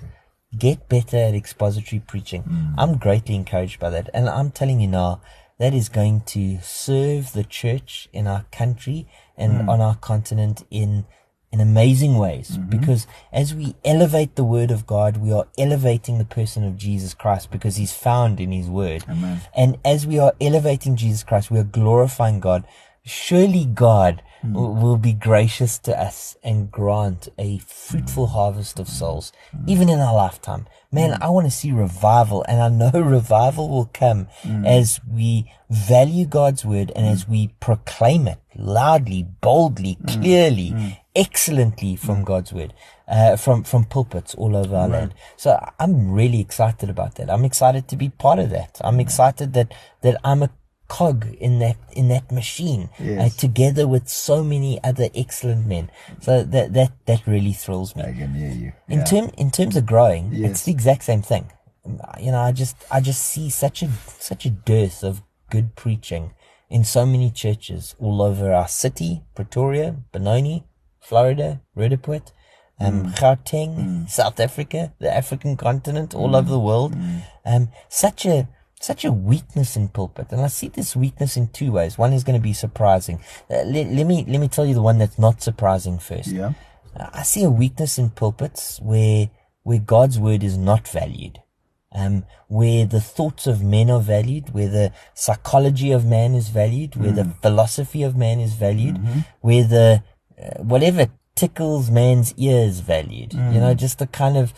Get better at expository preaching. Mm. I'm greatly encouraged by that. And I'm telling you now, that is going to serve the church in our country and mm. on our continent in in amazing ways mm-hmm. because as we elevate the word of God, we are elevating the person of Jesus Christ because he's found in his word. Amen. And as we are elevating Jesus Christ, we are glorifying God. Surely God mm. will, will, be gracious to us and grant a fruitful mm. harvest of souls, mm. even in our lifetime. Man, mm. I want to see revival and I know revival will come mm. as we value God's word and as we proclaim it loudly, boldly, clearly, excellently from God's word, uh, from, from pulpits all over our right. land. So I'm really excited about that. I'm excited to be part of that. I'm excited that, that I'm a cog in that, in that machine, uh, yes. uh, together with so many other excellent men. So that, that, that really thrills me. I can hear you. Yeah. In term, in terms of growing, yes. it's the exact same thing. You know, I just, I just see such a, such a dearth of good preaching in so many churches all over our city, Pretoria, Benoni, Florida, Roodepoort, um, mm. Gauteng, mm. South Africa, the African continent, all mm. over the world. Mm. Um, such a such a weakness in pulpit, and I see this weakness in two ways. One is going to be surprising. Uh, let, let me let me tell you the one that's not surprising first. Yeah, uh, I see a weakness in pulpits where where God's word is not valued. Um, where the thoughts of men are valued, where the psychology of man is valued, where the mm. philosophy of man is valued, mm-hmm. where the whatever tickles man's ears valued. Mm. You know, just to kind of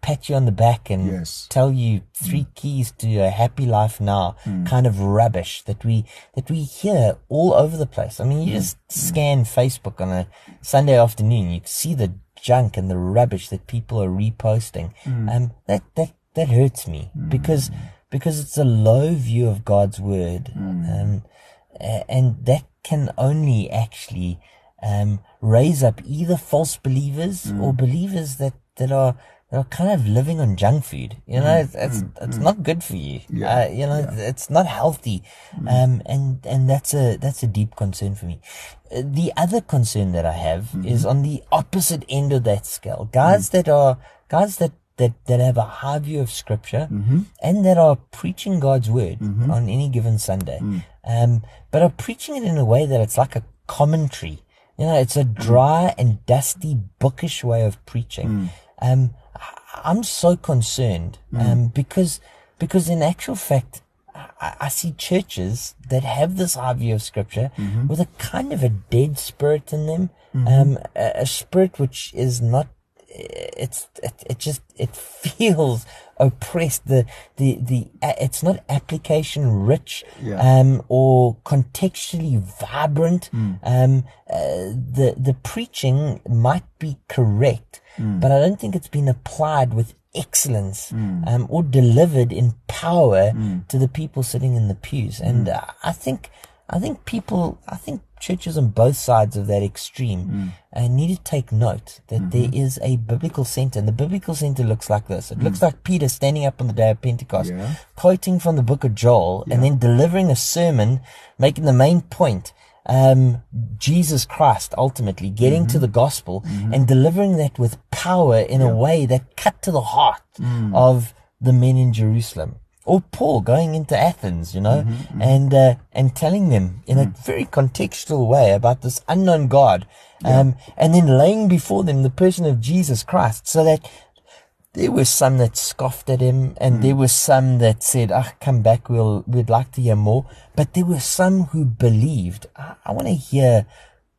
pat you on the back and yes. tell you three mm. keys to a happy life now mm. kind of rubbish that we that we hear all over the place. I mean, you mm. just scan Facebook on a Sunday afternoon, you see the junk and the rubbish that people are reposting. Mm. Um, that that that hurts me mm. because because it's a low view of God's word. Mm. Um, and that can only actually um, raise up either false believers Mm. or believers that, that are that are kind of living on junk food. You know, it's it's, it's not good for you. Mm. Yeah, Uh, you know, yeah. Mm. it's not healthy. Um, and and that's a that's a deep concern for me. Uh, The other concern that I have Mm-hmm. is on the opposite end of that scale. Guys Mm. that are guys that that, that have a high view of scripture Mm-hmm. and that are preaching God's word on any given Sunday, Mm. um, but are preaching it in a way that it's like a commentary. You know, it's a Mm. dry and dusty, bookish way of preaching. Um, I- I'm so concerned um, because because in actual fact, I, I see churches that have this high view of scripture with a kind of a dead spirit in them, um, a, a spirit which is not it's it, it just it feels oppressed. The the the it's not application rich Yeah. um or contextually vibrant. Um uh, the the preaching might be correct but i don't think it's been applied with excellence um or delivered in power to the people sitting in the pews. And uh, i think I think people, I think churches on both sides of that extreme mm. uh, need to take note that there mm-hmm. is a biblical center. And the biblical center looks like this. It looks mm. like Peter standing up on the day of Pentecost, Yeah. quoting from the book of Joel, and then delivering a sermon, making the main point. Um, Jesus Christ ultimately getting to mm-hmm. the gospel mm-hmm. and delivering that with power in a way that cut to the heart mm. of the men in Jerusalem or Paul going into Athens, you know, and uh, and telling them in a very contextual way about this unknown God, um, and then laying before them the person of Jesus Christ, so that there were some that scoffed at him, and there were some that said, "Ah, come back, we'll we'd like to hear more," but there were some who believed. I, I want to hear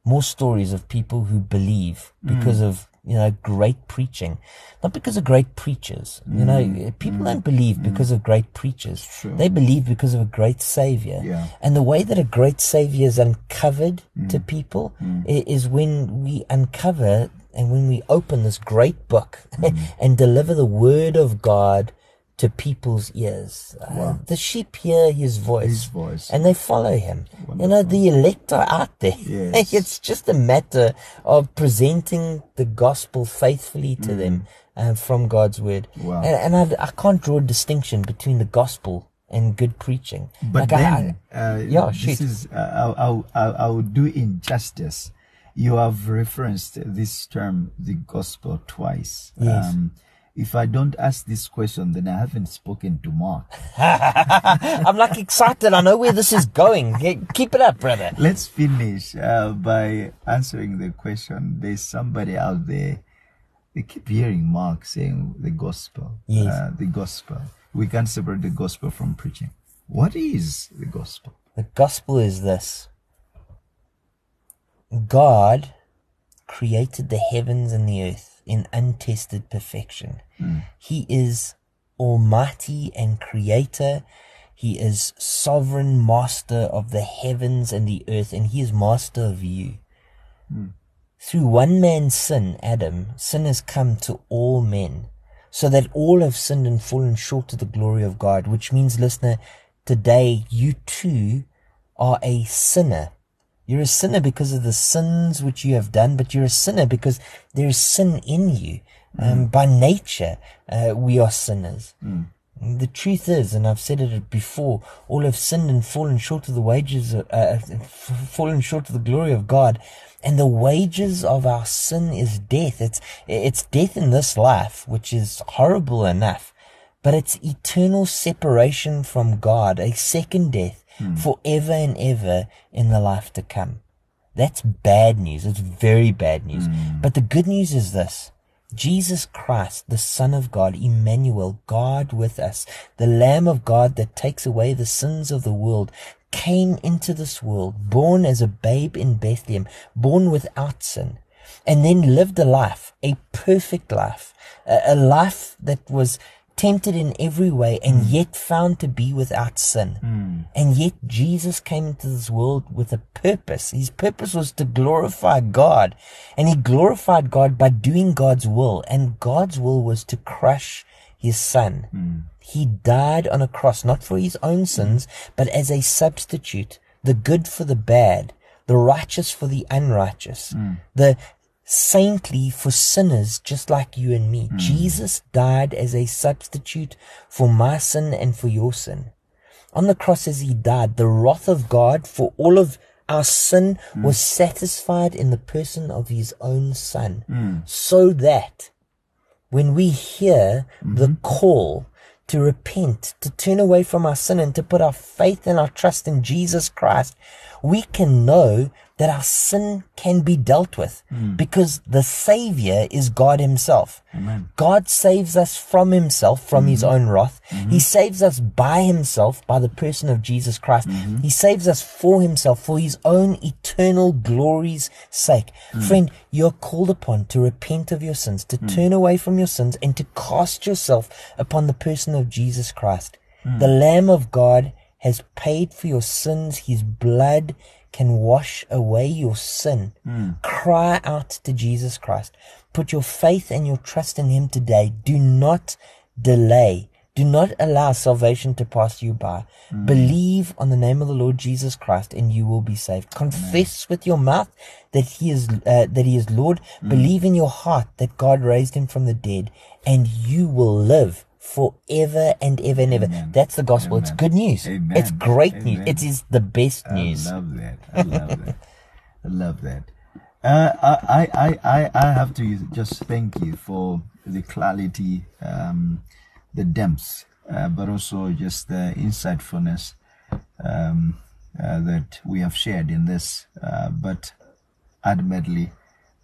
more stories of people who believe because of you know great preaching. Not because of great preachers you know mm. eh, people don't mm. believe mm. because of great preachers. They believe because of a great savior. Yeah. and the way that a great savior is uncovered to people i- is when we uncover and when we open this great book and deliver the word of god to people's ears Uh, the sheep hear his voice His voice. and they follow him. You know, the elect are out there. Yes. it's just a matter of presenting the gospel faithfully to them uh, from God's word. Mm. Wow. And, and I, I can't draw a distinction between the gospel and good preaching. But Like, I- then, uh, yeah, this shoot. is uh, I'll, I'll, I'll, I'll do injustice. You have referenced this term, the gospel, twice. Yes. Um, if I don't ask this question, then I haven't spoken to Mark. I'm like excited. I know where this is going. Keep it up, brother. Let's finish uh, by answering the question. There's somebody out there. They keep hearing Mark saying the gospel. Yes. Uh, the gospel. We can't separate the gospel from preaching. What is the gospel? The gospel is this God created the heavens and the earth in untested perfection. Hmm. He is almighty and creator. He is sovereign master of the heavens and the earth, and he is master of you. Hmm. Through one man's sin, Adam, sin has come to all men, so that all have sinned and fallen short of the glory of God, which means, listener, today you too are a sinner. You're a sinner because of the sins which you have done, but you're a sinner because there is sin in you. Um, by nature, uh, we are sinners. The truth is, and I've said it before, all have sinned and fallen short of the wages, of, uh, f- fallen short of the glory of God. And the wages of our sin is death. It's, it's death in this life, which is horrible enough, but it's eternal separation from God, a second death Hmm. forever and ever in the life to come. That's bad news. It's very bad news. Hmm. But the good news is this. Jesus Christ, the Son of God, Emmanuel, God with us, the Lamb of God that takes away the sins of the world, came into this world, born as a babe in Bethlehem, born without sin, and then lived a life, a perfect life, a, a life that was tempted in every way and hmm. yet found to be without sin. Hmm. And yet Jesus came into this world with a purpose. His purpose was to glorify God. And he glorified God by doing God's will. And God's will was to crush his son. Hmm. He died on a cross, not for his own sins, but as a substitute, the good for the bad, the righteous for the unrighteous, the saintly for sinners just like you and me. Hmm. Jesus died as a substitute for my sin and for your sin. On the cross as he died, the wrath of God for all of our sin hmm. was satisfied in the person of his own son. Hmm. So that when we hear the call to repent, to turn away from our sin and to put our faith and our trust in Jesus Christ, we can know that our sin can be dealt with hmm. because the Savior is God Himself. Amen. God saves us from Himself, from His hmm. own wrath. Hmm. He saves us by Himself, by the person of Jesus Christ. He saves us for Himself, for His own eternal glory's sake. Friend, you're called upon to repent of your sins, to turn away from your sins, and to cast yourself upon the person of Jesus Christ. The Lamb of God has paid for your sins. His blood can wash away your sin. Hmm. Cry out to Jesus Christ. Put your faith and your trust in Him today. Do not delay. Do not allow salvation to pass you by. Hmm. Believe on the name of the Lord Jesus Christ and you will be saved. Confess with your mouth that He is, uh, that He is Lord. Hmm. Believe in your heart that God raised Him from the dead and you will live forever and ever and ever. That's the gospel. It's good news. Amen. It's great news. It is the best news. I love that. I love that. I love that. Uh, I, I, I, I have to just thank you for the clarity, um, the depths, uh, but also just the insightfulness um, uh, that we have shared in this. Uh, but ultimately,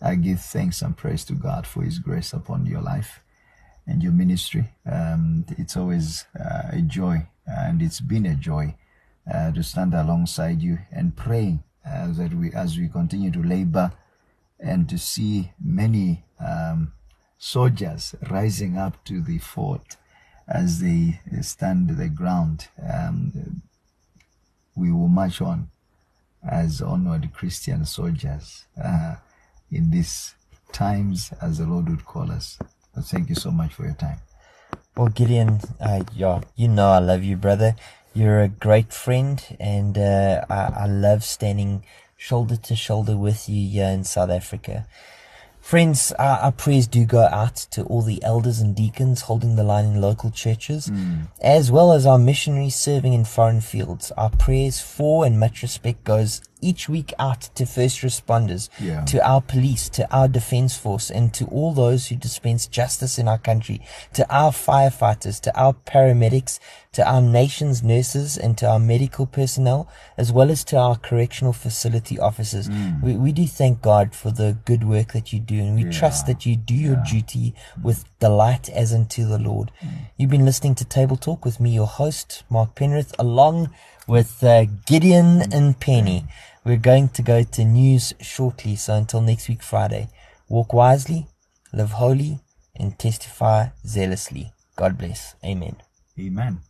I give thanks and praise to God for His grace upon your life and your ministry. Um, it's always uh, a joy, and it's been a joy uh, to stand alongside you and praying uh, that we, as we continue to labor, and to see many um, soldiers rising up to the fort as they stand the ground. Um, we will march on as onward Christian soldiers uh, in these times as the Lord would call us. Thank you so much for your time. Well, Gideon, uh, yeah, you know I love you, brother. You're a great friend, and uh, I, I love standing shoulder to shoulder with you here in South Africa. Friends, our, our prayers do go out to all the elders and deacons holding the line in local churches, as well as our missionaries serving in foreign fields. Our prayers for and much respect goes each week out to first responders, Yeah. to our police, to our defense force, and to all those who dispense justice in our country, to our firefighters, to our paramedics, to our nation's nurses, and to our medical personnel, as well as to our correctional facility officers. We, we do thank God for the good work that you do, and we trust that you do your duty with delight as unto the Lord. You've been listening to Table Talk with me, your host, Mark Penrith, along with uh, Gideon Mpeni. We're going to go to news shortly, so until next week, Friday, walk wisely, live holy, and testify zealously. God bless. Amen. Amen.